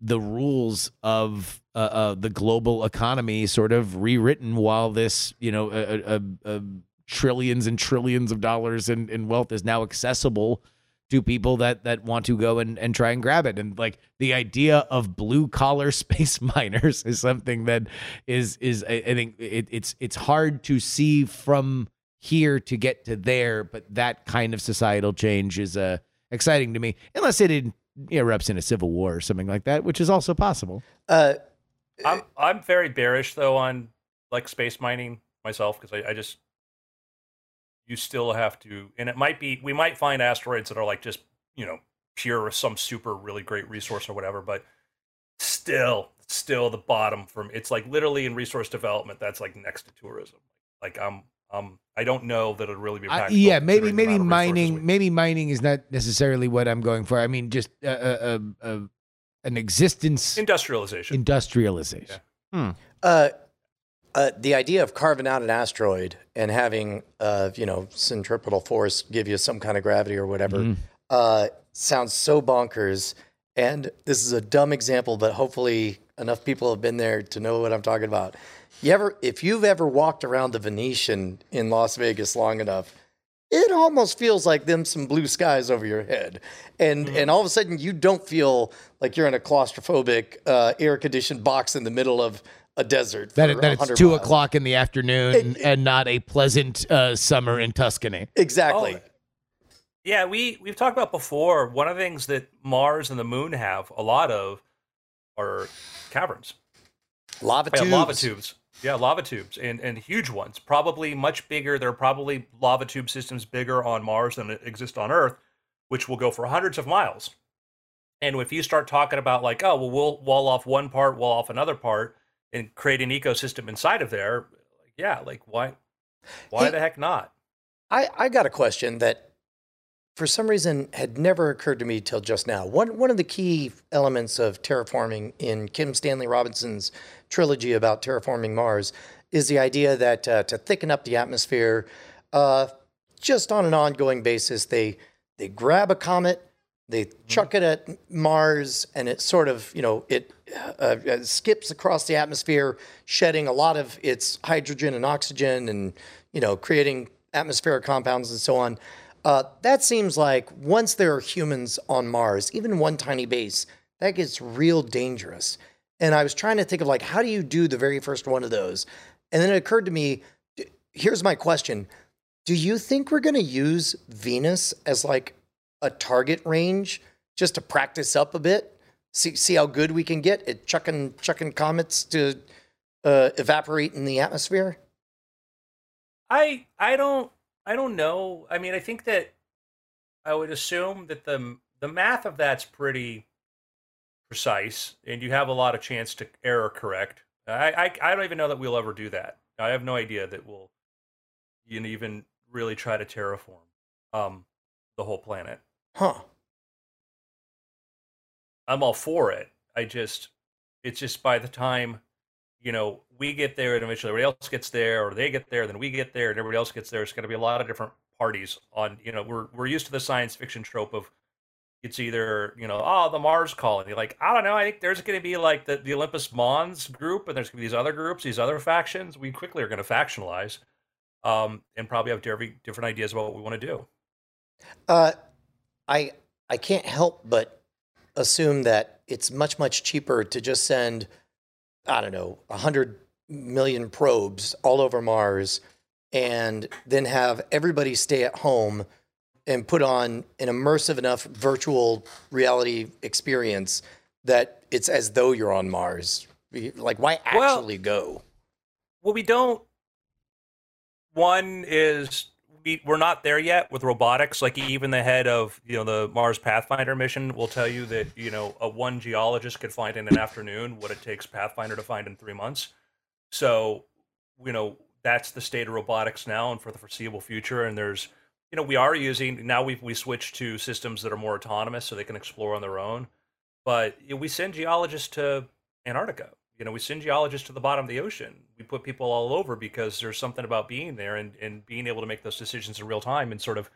the rules of uh, uh, the global economy sort of rewritten while this you know uh, uh, uh, trillions and trillions of dollars in, in wealth is now accessible to people that that want to go and, and try and grab it? And like the idea of blue collar (laughs) space miners is something that is is I, I think it, it's it's hard to see from here to get to there but that kind of societal change is uh exciting to me. Unless it in, erupts in a civil war or something like that which is also possible. Uh, I'm I'm very bearish though on like space mining myself because I, I just you still have to and it might be we might find asteroids that are like just you know pure some super really great resource or whatever but still still the bottom from it's like literally in resource development that's like next to tourism like i'm um i don't know that it'll really be I, practical yeah, maybe maybe amount of resources mining maybe mining is not necessarily what I'm going for. I mean, just uh, uh, uh, uh, an existence industrialization industrialization. uh, uh, the idea of carving out an asteroid and having, uh, you know, centripetal force give you some kind of gravity or whatever Mhm. uh, sounds so bonkers. And this is a dumb example, but hopefully enough people have been there to know what I'm talking about. You ever, if you've ever walked around the Venetian in Las Vegas long enough, it almost feels like them some blue skies over your head, and and all of a sudden you don't feel like you're in a claustrophobic, uh, air conditioned box in the middle of a desert. That, for that it's two miles. o'clock in the afternoon and not a pleasant uh, summer in Tuscany. Exactly. Oh, Yeah, we we've talked about before. One of the things that Mars and the Moon have a lot of are caverns. Lava Yeah, tubes. lava tubes. Yeah, lava tubes and and huge ones. Probably much bigger. There are probably lava tube systems bigger on Mars than exist on Earth, which will go for hundreds of miles. And if you start talking about like, oh, well, we'll wall off one part, wall off another part, and create an ecosystem inside of there, like, yeah, like why, why Hey- the heck not? I, I got a question that for some reason had never occurred to me till just now. One one of the key elements of terraforming in Kim Stanley Robinson's trilogy about terraforming Mars is the idea that uh, to thicken up the atmosphere, uh, just on an ongoing basis, they they grab a comet, they chuck it at Mars, and it sort of you know it uh, uh, skips across the atmosphere, shedding a lot of its hydrogen and oxygen, and you know creating atmospheric compounds and so on. Uh, that seems like once there are humans on Mars, even one tiny base, that gets real dangerous. And I was trying to think of like, how do you do the very first one of those? And then it occurred to me, here's my question. Do you think we're going to use Venus as like a target range just to practice up a bit? See, see how good we can get at chucking, chucking comets to uh, evaporate in the atmosphere? I I don't I don't know. I mean, I think that I would assume that the the math of that's pretty precise, and you have a lot of chance to error correct. I I, I don't even know that we'll ever do that. I have no idea that we'll you know, even really try to terraform um, the whole planet. Huh. I'm all for it. I just, it's just by the time, you know, we get there and eventually everybody else gets there, or they get there, then we get there, and everybody else gets there. It's going to be a lot of different parties on. You know, we're we're used to the science fiction trope of it's either you know, oh, the Mars colony. Like I don't know. I think there's going to be like the the Olympus Mons group, and there's going to be these other groups, these other factions. We quickly are going to factionalize, um, and probably have different different ideas about what we want to do. Uh, I I can't help but assume that it's much much cheaper to just send I don't know a hundred million probes all over Mars and then have everybody stay at home and put on an immersive enough virtual reality experience that it's as though you're on Mars. Like, why Well- actually go? Well, we don't. One is we we're not there yet with robotics. Like even the head of you know the Mars Pathfinder mission will tell you that you know a one geologist could find in an afternoon what it takes Pathfinder to find in three months. So you know that's the state of robotics now and for the foreseeable future. And there's you know we are using now we we switched to systems that are more autonomous so they can explore on their own. But you know, we send geologists to Antarctica. You know, we send geologists to the bottom of the ocean. We put people all over because there's something about being there and, and being able to make those decisions in real time and sort of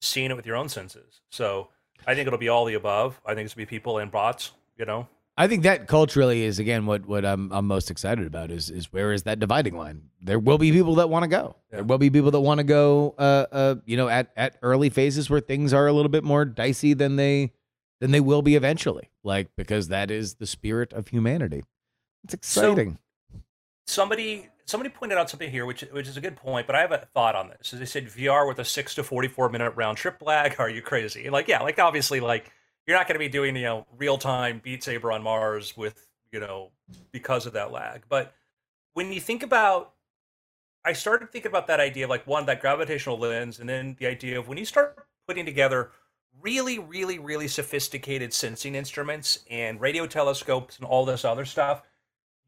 seeing it with your own senses. So I think it'll be all the above. I think it's gonna be people and bots, you know. I think that culturally is again what what I'm I'm most excited about is is where is that dividing line? There will be people that want to go. There will be people that want to go. Uh, uh, you know, at at early phases where things are a little bit more dicey than they than they will be eventually. Like because that is the spirit of humanity. It's exciting. somebody somebody pointed out something here, which which is a good point, but I have a thought on this. As they said, VR with a six to forty four minute round trip lag. (laughs) Are you crazy? Like, yeah, like obviously, like you're not going to be doing you know real time Beat Saber on Mars with you know because of that lag. But when you think about, I started thinking about that idea of like one that gravitational lens, and then the idea of when you start putting together really, really, really sophisticated sensing instruments and radio telescopes and all this other stuff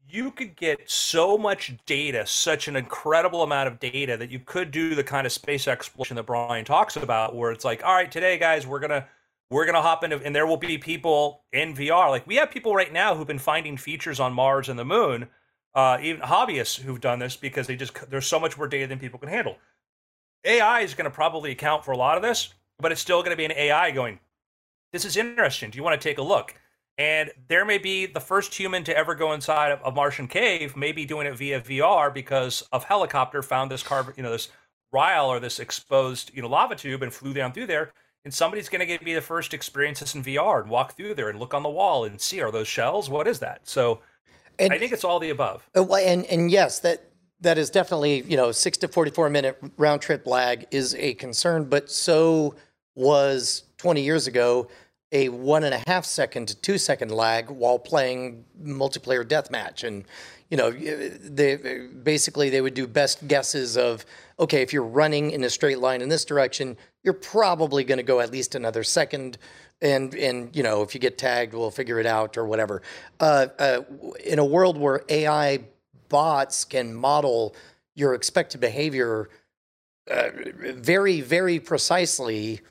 you could get so much data, such an incredible amount of data that you could do the kind of space exploration that Brian talks about, where it's like, all right, today, guys, we're gonna we're gonna hop into, and there will be people in VR. Like we have people right now who've been finding features on Mars and the Moon, uh, even hobbyists who've done this because they just there's so much more data than people can handle. AI is going to probably account for a lot of this, but it's still going to be an AI going. This is interesting. Do you want to take a look? And there may be the first human to ever go inside of a Martian cave, maybe doing it via VR because a helicopter found this carbon, you know, this rille or this exposed, you know, lava tube and flew down through there. And somebody's going to be the first to experience this in VR and walk through there and look on the wall and see are those shells? What is that? So And- I think it's all the above. Uh, well, and and yes, that that is definitely you know six to forty four minute round trip lag is a concern, but so was twenty years ago a one and a half second to two second lag while playing multiplayer deathmatch, and you know they basically they would do best guesses of okay if you're running in a straight line in this direction, you're probably going to go at least another second. And and you know if you get tagged we'll figure it out or whatever. Uh, uh, in a world where ai bots can model your expected behavior uh, very very precisely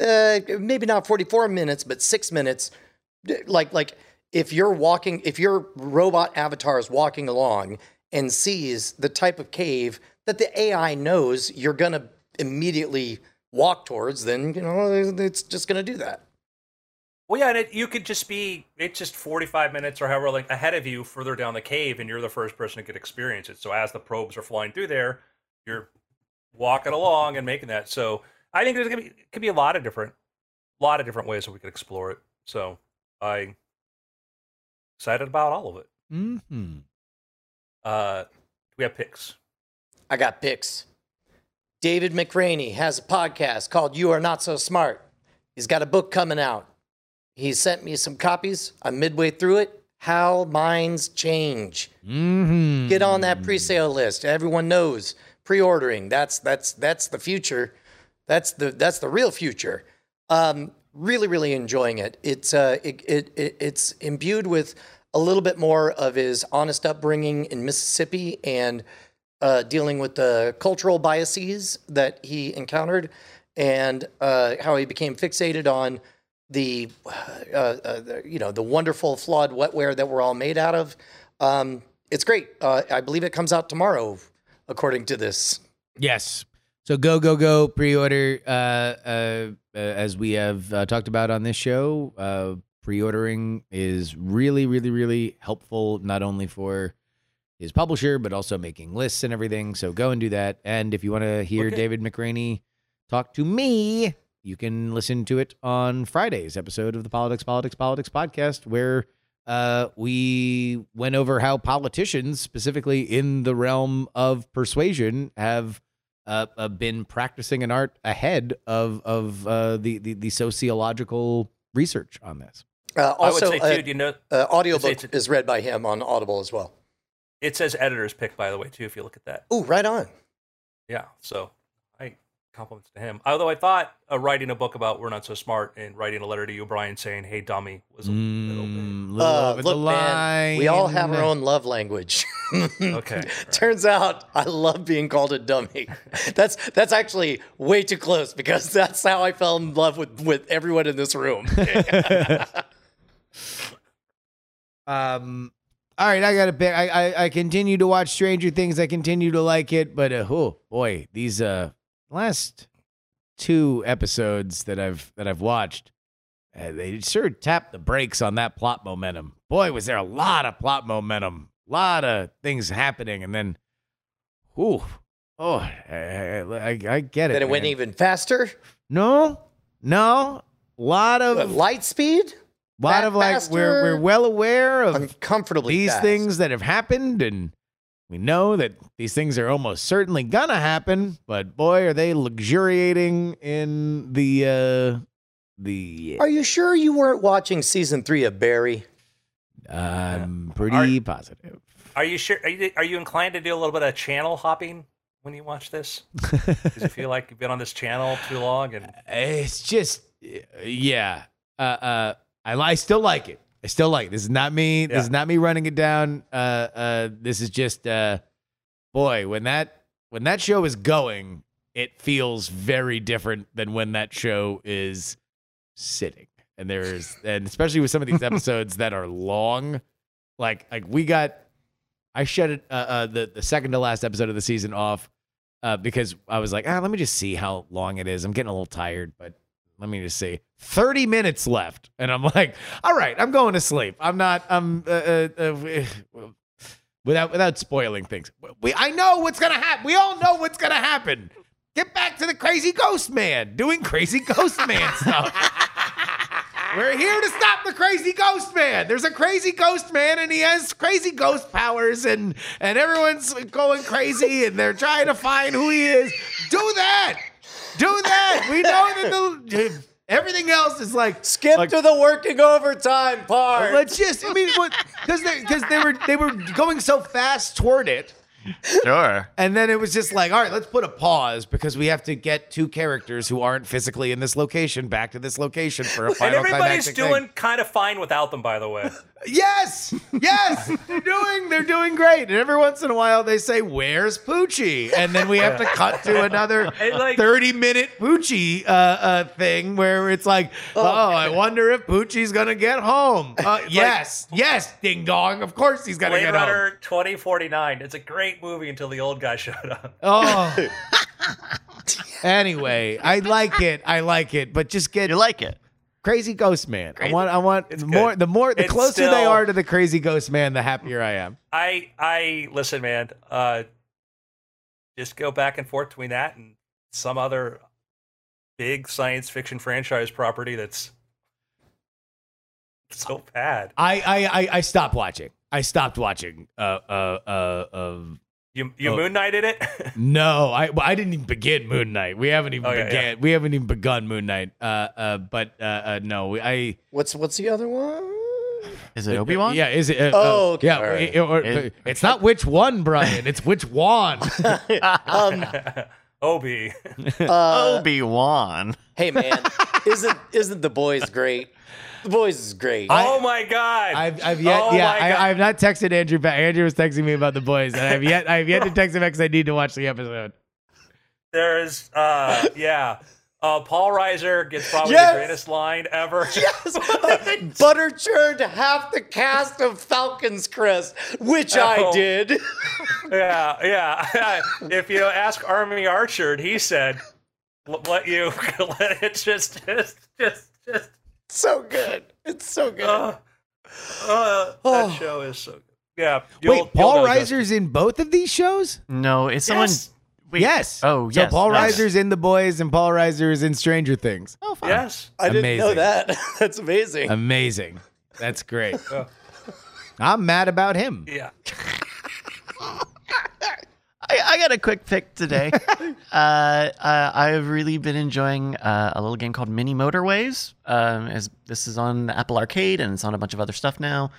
uh, maybe not 44 minutes but six minutes like like if you're walking if your robot avatar is walking along and sees the type of cave that the ai knows you're going to immediately walk towards then you know it's just going to do that Well, yeah, and it, you could just be it's just forty five minutes or however like ahead of you, further down the cave, and you're the first person to get experience it. So as the probes are flying through there, you're walking along and making that. So I think there's gonna be could be a lot of different, lot of different ways that we could explore it. So I excited about all of it. Mm-hmm. Uh, we have picks. I got picks. David McRaney has a podcast called You Are Not So Smart. He's got a book coming out. He sent me some copies. I'm midway through it. How minds change. Mm-hmm. Get on that pre-sale list. Everyone knows pre-ordering. That's that's that's the future. That's the that's the real future. Um, really, really enjoying it. It's uh, it, it, it it's imbued with a little bit more of his honest upbringing in Mississippi and uh, dealing with the cultural biases that he encountered and uh, how he became fixated on the, uh, uh, you know, the wonderful flawed wetware that we're all made out of. Um, it's great. Uh, I believe it comes out tomorrow, according to this. Yes. So go go go pre-order uh, uh, uh, as we have uh, talked about on this show. Uh, pre-ordering is really really really helpful not only for his publisher but also making lists and everything. So go and do that. And if you want to hear Okay. David McRaney talk to me, you can listen to it on Friday's episode of the Politics Politics Politics podcast where uh, we went over how politicians, specifically in the realm of persuasion, have uh, uh, been practicing an art ahead of of uh, the, the the sociological research on this. Uh, I would also, say too. uh, do you know uh, audiobook it's- is read by him on Audible as well. it says editor's pick by the way too. If you look at that, Oh, right on. yeah. So I compliments to him. Although I thought uh, writing a book about we're not so smart and writing a letter to you, Brian, saying "Hey, dummy" was a little bit. Mm, little Uh, look, man, we all have our own love language. (laughs) Okay, (laughs) right. Turns out I love being called a dummy. (laughs) That's that's actually way too close because that's how I fell in love with with everyone in this room. (laughs) Um. All right, I got to pick. I, I I continue to watch Stranger Things. I continue to like it, but uh, oh boy, these uh last two episodes that I've that I've watched, uh, they sure tapped the brakes on that plot momentum. Boy, was there a lot of plot momentum, a lot of things happening, and then, ooh, oh, I, I, I, get it. then it went even faster. No, no, lot of What, light speed, A lot that of like we're we're well aware of uncomfortably these fast. things that have happened and we know that these things are almost certainly gonna happen but boy are they luxuriating in the uh the Are you sure you weren't watching season three of Barry? I'm pretty positive Are you sure? Are you are you inclined to do a little bit of channel hopping when you watch this? (laughs) Does it feel like you've been on this channel too long? And it's just yeah uh uh I, I still like it i still like it. this is not me this is not me running it down uh uh this is just uh boy when that when that show is going it feels very different than when that show is sitting and there's and especially with some of these (laughs) episodes that are long like like we got i shut it uh, uh the the second to last episode of the season off uh because i was like ah let me just see how long it is. I'm getting a little tired but let me just see. 30 minutes left and i'm like all right i'm going to sleep. I'm not i'm uh, uh, uh, (sighs) without without spoiling things. We i know what's gonna happen we all know what's gonna happen. Get back to the crazy ghost man doing crazy ghost man (laughs) stuff we're here to stop the crazy ghost man. There's a crazy ghost man and he has crazy ghost powers and and everyone's going crazy and they're trying to find who he is. Do that. Do that. We know that the everything else is like Skip like, to the working overtime part. Let's just I mean because they because they were they were going so fast toward it. Sure. And then it was just like, all right, let's put a pause because we have to get two characters who aren't physically in this location back to this location for a final. (laughs) and final everybody's climactic doing thing. kind of fine without them. By the way, Yes, yes, (laughs) they're doing they're doing great. And every once in a while they say, "Where's Poochie?" And then we have to cut to another (laughs) like- thirty minute Poochie uh, uh, thing where it's like, "Oh, I wonder if Poochie's gonna get home." (laughs) Uh, yes, yes, ding dong. Of course he's gonna Blade get home. Runner 2049. It's a great movie until the old guy showed up. Oh. anyway, I like it. I like it, but just get You like it. Crazy ghost man. I want. I want It's more. good. The more, the It's closer they are to the crazy ghost man, the happier I am. I I listen, man. Uh, just go back and forth between that and some other big science fiction franchise property that's (laughs) so bad. I I I, I stopped watching. I stopped watching. Uh uh uh. uh You you Oh. moon knighted it. (laughs) no, I well, I didn't even begin Moon Knight. We haven't even Oh, yeah, began. We haven't even begun Moon Knight. Uh uh. But uh, uh no, we- I. what's what's the other one? Is it Obi Wan? Yeah, is it? Uh, Oh, uh, okay, yeah. all right. it- or- It- it's not which one, Brian. It's which one. (laughs) Um, (laughs) Obi. uh, Obi Wan. Hey man, isn't isn't the boys great? The boys is great. oh my god! I've, I've yet, Oh yeah, my God. I, I've not texted Andrew back. Andrew was texting me about the boys, and I've yet, I've yet to text him back because I need to watch the episode. There's, uh, (laughs) yeah. Uh, Paul Reiser gets probably Yes! the greatest line ever. (laughs) yes, (laughs) butter churned half the cast of Falcons Crest, which I Oh. did. yeah, yeah. if you ask Army Archerd, he said, "L- "Let you (laughs) let it just, just, just, just." so good. It's so good. Uh, uh, Oh. that show is so good. Yeah. you'll- Wait, you'll Paul know this. Reiser's in both of these shows? No, it's someone. Yes. Wait, yes. Oh, So. Paul yes. Reiser's in The Boys, and Paul Reiser is in Stranger Things. Oh, fine. Yes. I didn't know that. (laughs) That's amazing. Amazing. That's great. I'm mad about him. yeah. (laughs) I, I got a quick pick today. (laughs) uh, uh, I've really been enjoying uh, a little game called Mini Motorways. Um, as this is on the Apple Arcade and it's on a bunch of other stuff now.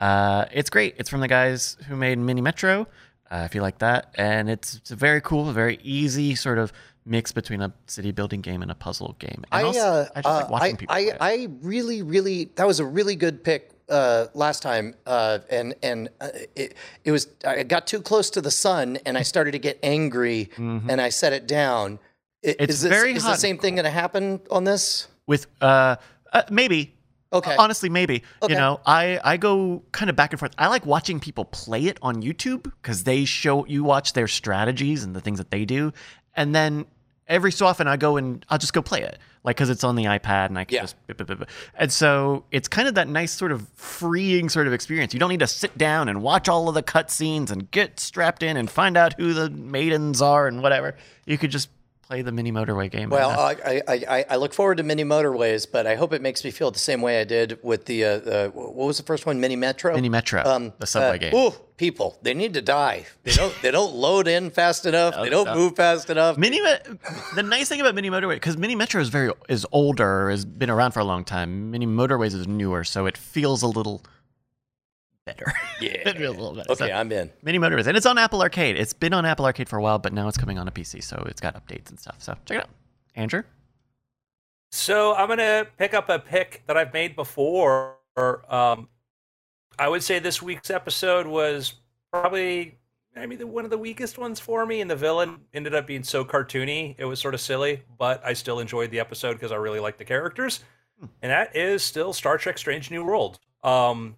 Uh, it's great. It's from the guys who made Mini Metro. Uh, if you like that, and it's, it's a very cool, very easy sort of mix between a city building game and a puzzle game. And I, also, uh, I just like watching people. I. I really, really, that was a really good pick uh, last time, uh, and and uh, it, it was I got too close to the sun, and I started to get angry, and I set it down. I- Mm-hmm. It's is this, very is hot the same thing going to happen on this? with uh, uh maybe Okay. honestly maybe Okay. you know i i go kind of back and forth i like watching people play it on youtube because they show you watch their strategies and the things that they do and then every so often i go and i'll just go play it like because it's on the ipad and i can Yeah. just and so it's kind of that nice sort of freeing sort of experience. You don't need to sit down and watch all of the cutscenes and get strapped in and find out who the maidens are and whatever. You could just play the mini motorway game Well, I, I, I, I look forward to mini motorways, but I hope it makes me feel the same way I did with the uh, uh, what was the first one, Mini Metro. mini metro Um, the subway uh, game Ooh, people, they need to die. They don't. they don't load in fast enough. They don't no. move fast enough. Mini, the nice thing about Mini Motorway, because Mini Metro is very is older, has been around for a long time. Mini Motorways is newer, so it feels a little better. Yeah. (laughs) it feels a little better. Okay, So, I'm in. Mini Motorways, and it's on Apple Arcade. It's been on Apple Arcade for a while, but now it's coming on a PC, so it's got updates and stuff. So check it out, Andrew. So I'm gonna pick up a pick that I've made before. Um, I would say this week's episode was probably I mean the, one of the weakest ones for me, and the villain ended up being so cartoony. It was sort of silly, but I still enjoyed the episode because I really liked the characters. And that is still Star Trek: Strange New World. Um,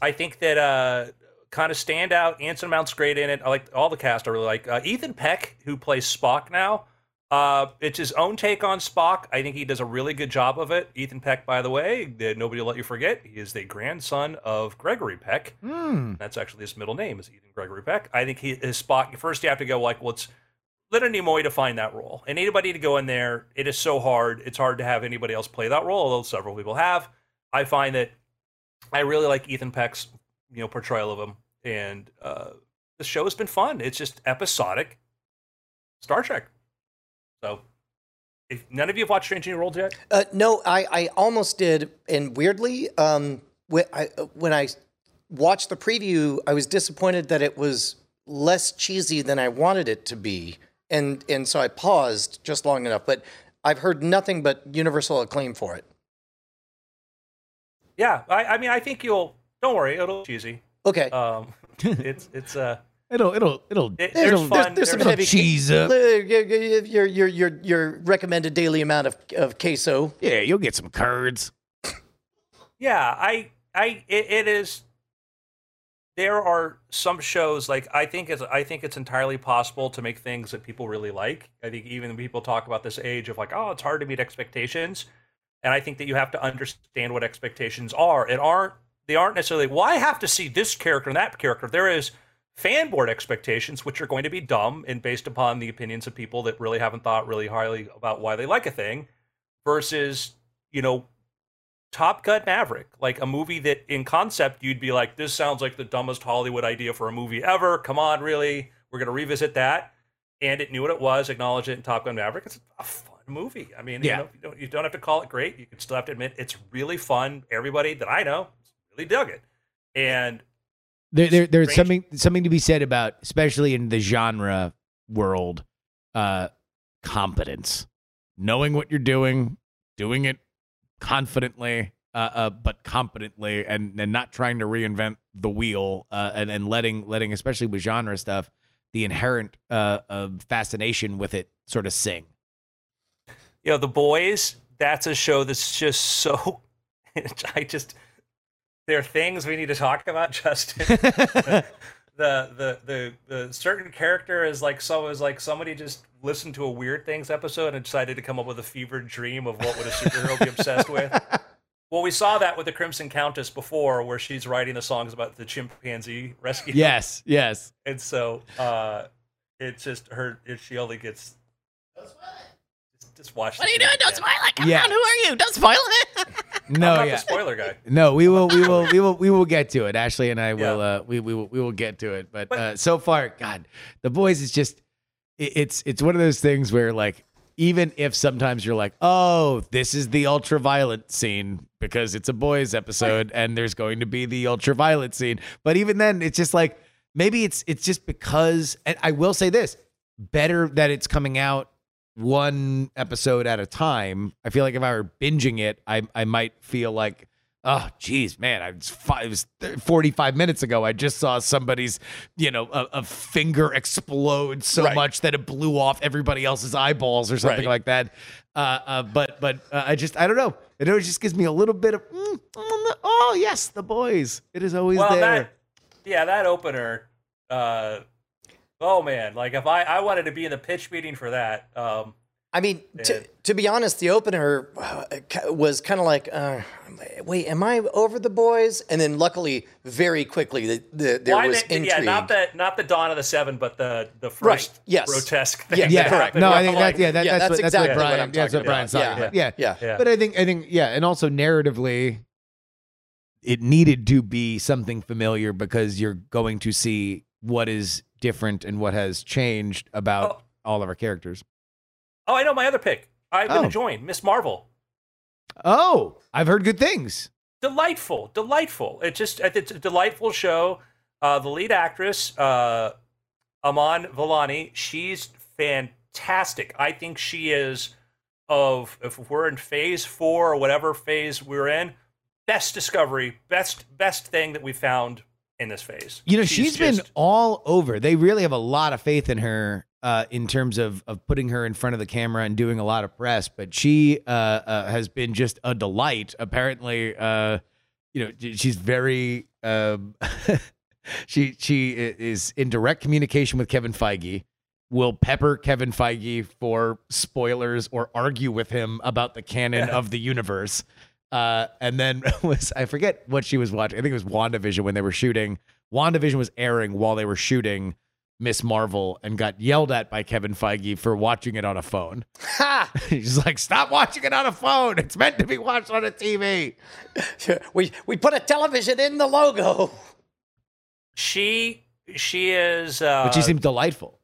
I think that uh, kind of standout. Anson Mount's great in it. I like all the cast. I really like uh, Ethan Peck, who plays Spock now. Uh, it's his own take on Spock. I think he does a really good job of it. Ethan Peck, by the way, that nobody will let you forget, he is the grandson of Gregory Peck. Hmm. That's actually his middle name is Ethan Gregory Peck. I think he his Spock. First, you have to go like, well, it's Leonard Nimoy to find that role, and anybody to go in there. It is so hard. It's hard to have anybody else play that role, although several people have. I find that I really like Ethan Peck's you know portrayal of him, and uh, the show has been fun. It's just episodic Star Trek. So, if none of you have watched Strange New Worlds yet, Uh, no, I, I almost did, and weirdly, um, when I, when I watched the preview, I was disappointed that it was less cheesy than I wanted it to be, and and so I paused just long enough. But I've heard nothing but universal acclaim for it. Yeah, I, I mean, I think you'll. Don't worry, it'll be cheesy. Okay, Um, (laughs) it's it's uh, It'll it'll it'll it, There's- there's it'll, fun. there's some there's- heavy cheese up. your, your your your recommended daily amount of of queso. Yeah, you'll get some curds. yeah i i it, it is there are some shows like i think it's i think it's entirely possible to make things that people really like i think even when people talk about this age of like oh it's hard to meet expectations and i think that you have to understand what expectations are it aren't they aren't necessarily well i have to see this character and that character there is fan board expectations which are going to be dumb and based upon the opinions of people that really haven't thought really highly about why they like a thing versus you know Top Gun Maverick, like a movie that in concept you'd be like, this sounds like the dumbest Hollywood idea for a movie ever. Come on, really? We're going to revisit that. And it knew what it was, acknowledged it in Top Gun Maverick. It's a movie. I mean, Yeah. you, know, you, don't, you don't have to call it great. You can still have to admit it's really fun. Everybody that I know really dug it. And There, there there's Strange. something something to be said about, especially in the genre world, uh, competence. knowing what you're doing, doing it confidently, uh, uh, but competently, and and not trying to reinvent the wheel, uh, and and letting letting especially with genre stuff, the inherent uh, uh fascination with it sort of sing. You know, The Boys. That's a show that's just so. (laughs) I just there are things we need to talk about, (laughs) Justin. (laughs) the, the the the certain character is like so is like somebody just listened to a weird things episode and decided to come up with a fevered dream of what would a superhero be obsessed with. Well, we saw that with the Crimson Countess before, where she's writing the songs about the chimpanzee rescue. Yes, yes. And so uh, it's just her. If she only gets. Just, just watch. What are you doing? thing Don't spoil it. Come Yeah. on, who are you? Don't spoil it. (laughs) No, I'm not yeah. the spoiler guy. No, we will, we will, (laughs) we will, we will get to it. Ashley and I will, Yeah. uh, we, we will, we will get to it. But, But- uh, so far, God, the boys is just, it, it's, it's one of those things where like, even if sometimes you're like, oh, this is the ultraviolet scene because it's a boys episode and there's going to be the ultraviolet scene. But even then, it's just like maybe it's it's just because. And I will say this: better that it's coming out one episode at a time. I feel like if I were binging it, I I might feel like. Oh, geez, man! I was five, it was forty-five minutes ago. I just saw somebody's, you know, a, a finger explode so Right. much that it blew off everybody else's eyeballs or something Right. like that. Uh, uh, but but uh, I just I don't know. It always just gives me a little bit of mm, oh yes, the boys. It is always well, there. that yeah, that opener. Uh, oh man, like if I I wanted to be in the pitch meeting for that. Um, I mean, to, to be honest, the opener uh, was kind of like, uh, wait, am I over the boys? And then luckily, very quickly, the, the, there why was did- intrigue. yeah, not the not the Dawn of the Seven, but the the first Right, yes. grotesque thing. Yeah, that yeah, correct. No, I think I'm that yeah, that, Yeah, that's, that's what, that's exactly what what Brian. I'm yeah, that's what Brian's about. talking Yeah. about. Yeah. yeah, Yeah. But I think I think yeah, and also narratively, it needed to be something familiar because you're going to see what is different and what has changed about all of our characters. Oh, I know my other pick. I've been Oh. enjoying Miss Marvel. Oh, I've heard good things. Delightful, delightful. It's just it's a delightful show. Uh, the lead actress, uh, Iman Vellani, she's fantastic. I think she is of if we're in phase four or whatever phase we're in, best discovery, best best thing that we found in this phase. You know, she's been just- all over. They really have a lot of faith in her uh, in terms of of putting her in front of the camera and doing a lot of press. But she uh, uh, has been just a delight. Apparently, uh, you know, she's very. Um, (laughs) she she is in direct communication with Kevin Feige. Will pepper Kevin Feige for spoilers or argue with him about the canon Yeah. of the universe. Uh, and then (laughs) was I forget what she was watching. I think it was WandaVision when they were shooting. WandaVision was airing while they were shooting Miss Marvel and got yelled at by Kevin Feige for watching it on a phone. Ha! (laughs) He's like, "Stop watching it on a phone. It's meant to be watched on a TV." (laughs) we we put a television in the logo. she she is uh, But she seemed delightful.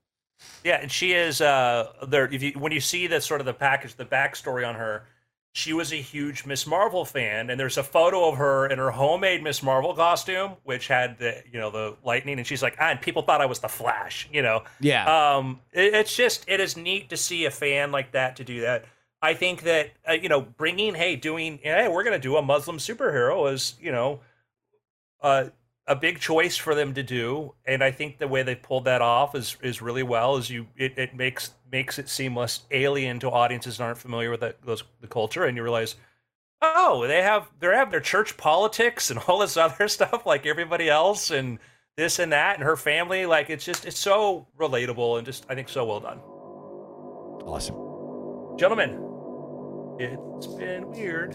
Yeah, and she is uh there if you when you see the sort of the package, the backstory on her, she was a huge Miss Marvel fan, and there's a photo of her in her homemade Miss Marvel costume, which had the you know the lightning, and she's like, ah, and people thought I was the Flash, you know. Yeah. Um, it, it's just it is neat to see a fan like that to do that. I think that uh, you know bringing hey doing hey we're gonna do a Muslim superhero is you know uh, a big choice for them to do, and I think the way they pulled that off is is really well. Is you it, it makes makes it seem less alien to audiences that aren't familiar with that, those the culture, and you realize. Oh, they have they have their church politics and (laughs) all this other stuff like everybody else, and this and that, and her family. Like it's just it's so relatable and just I think so well done, awesome. gentlemen. It's been weird.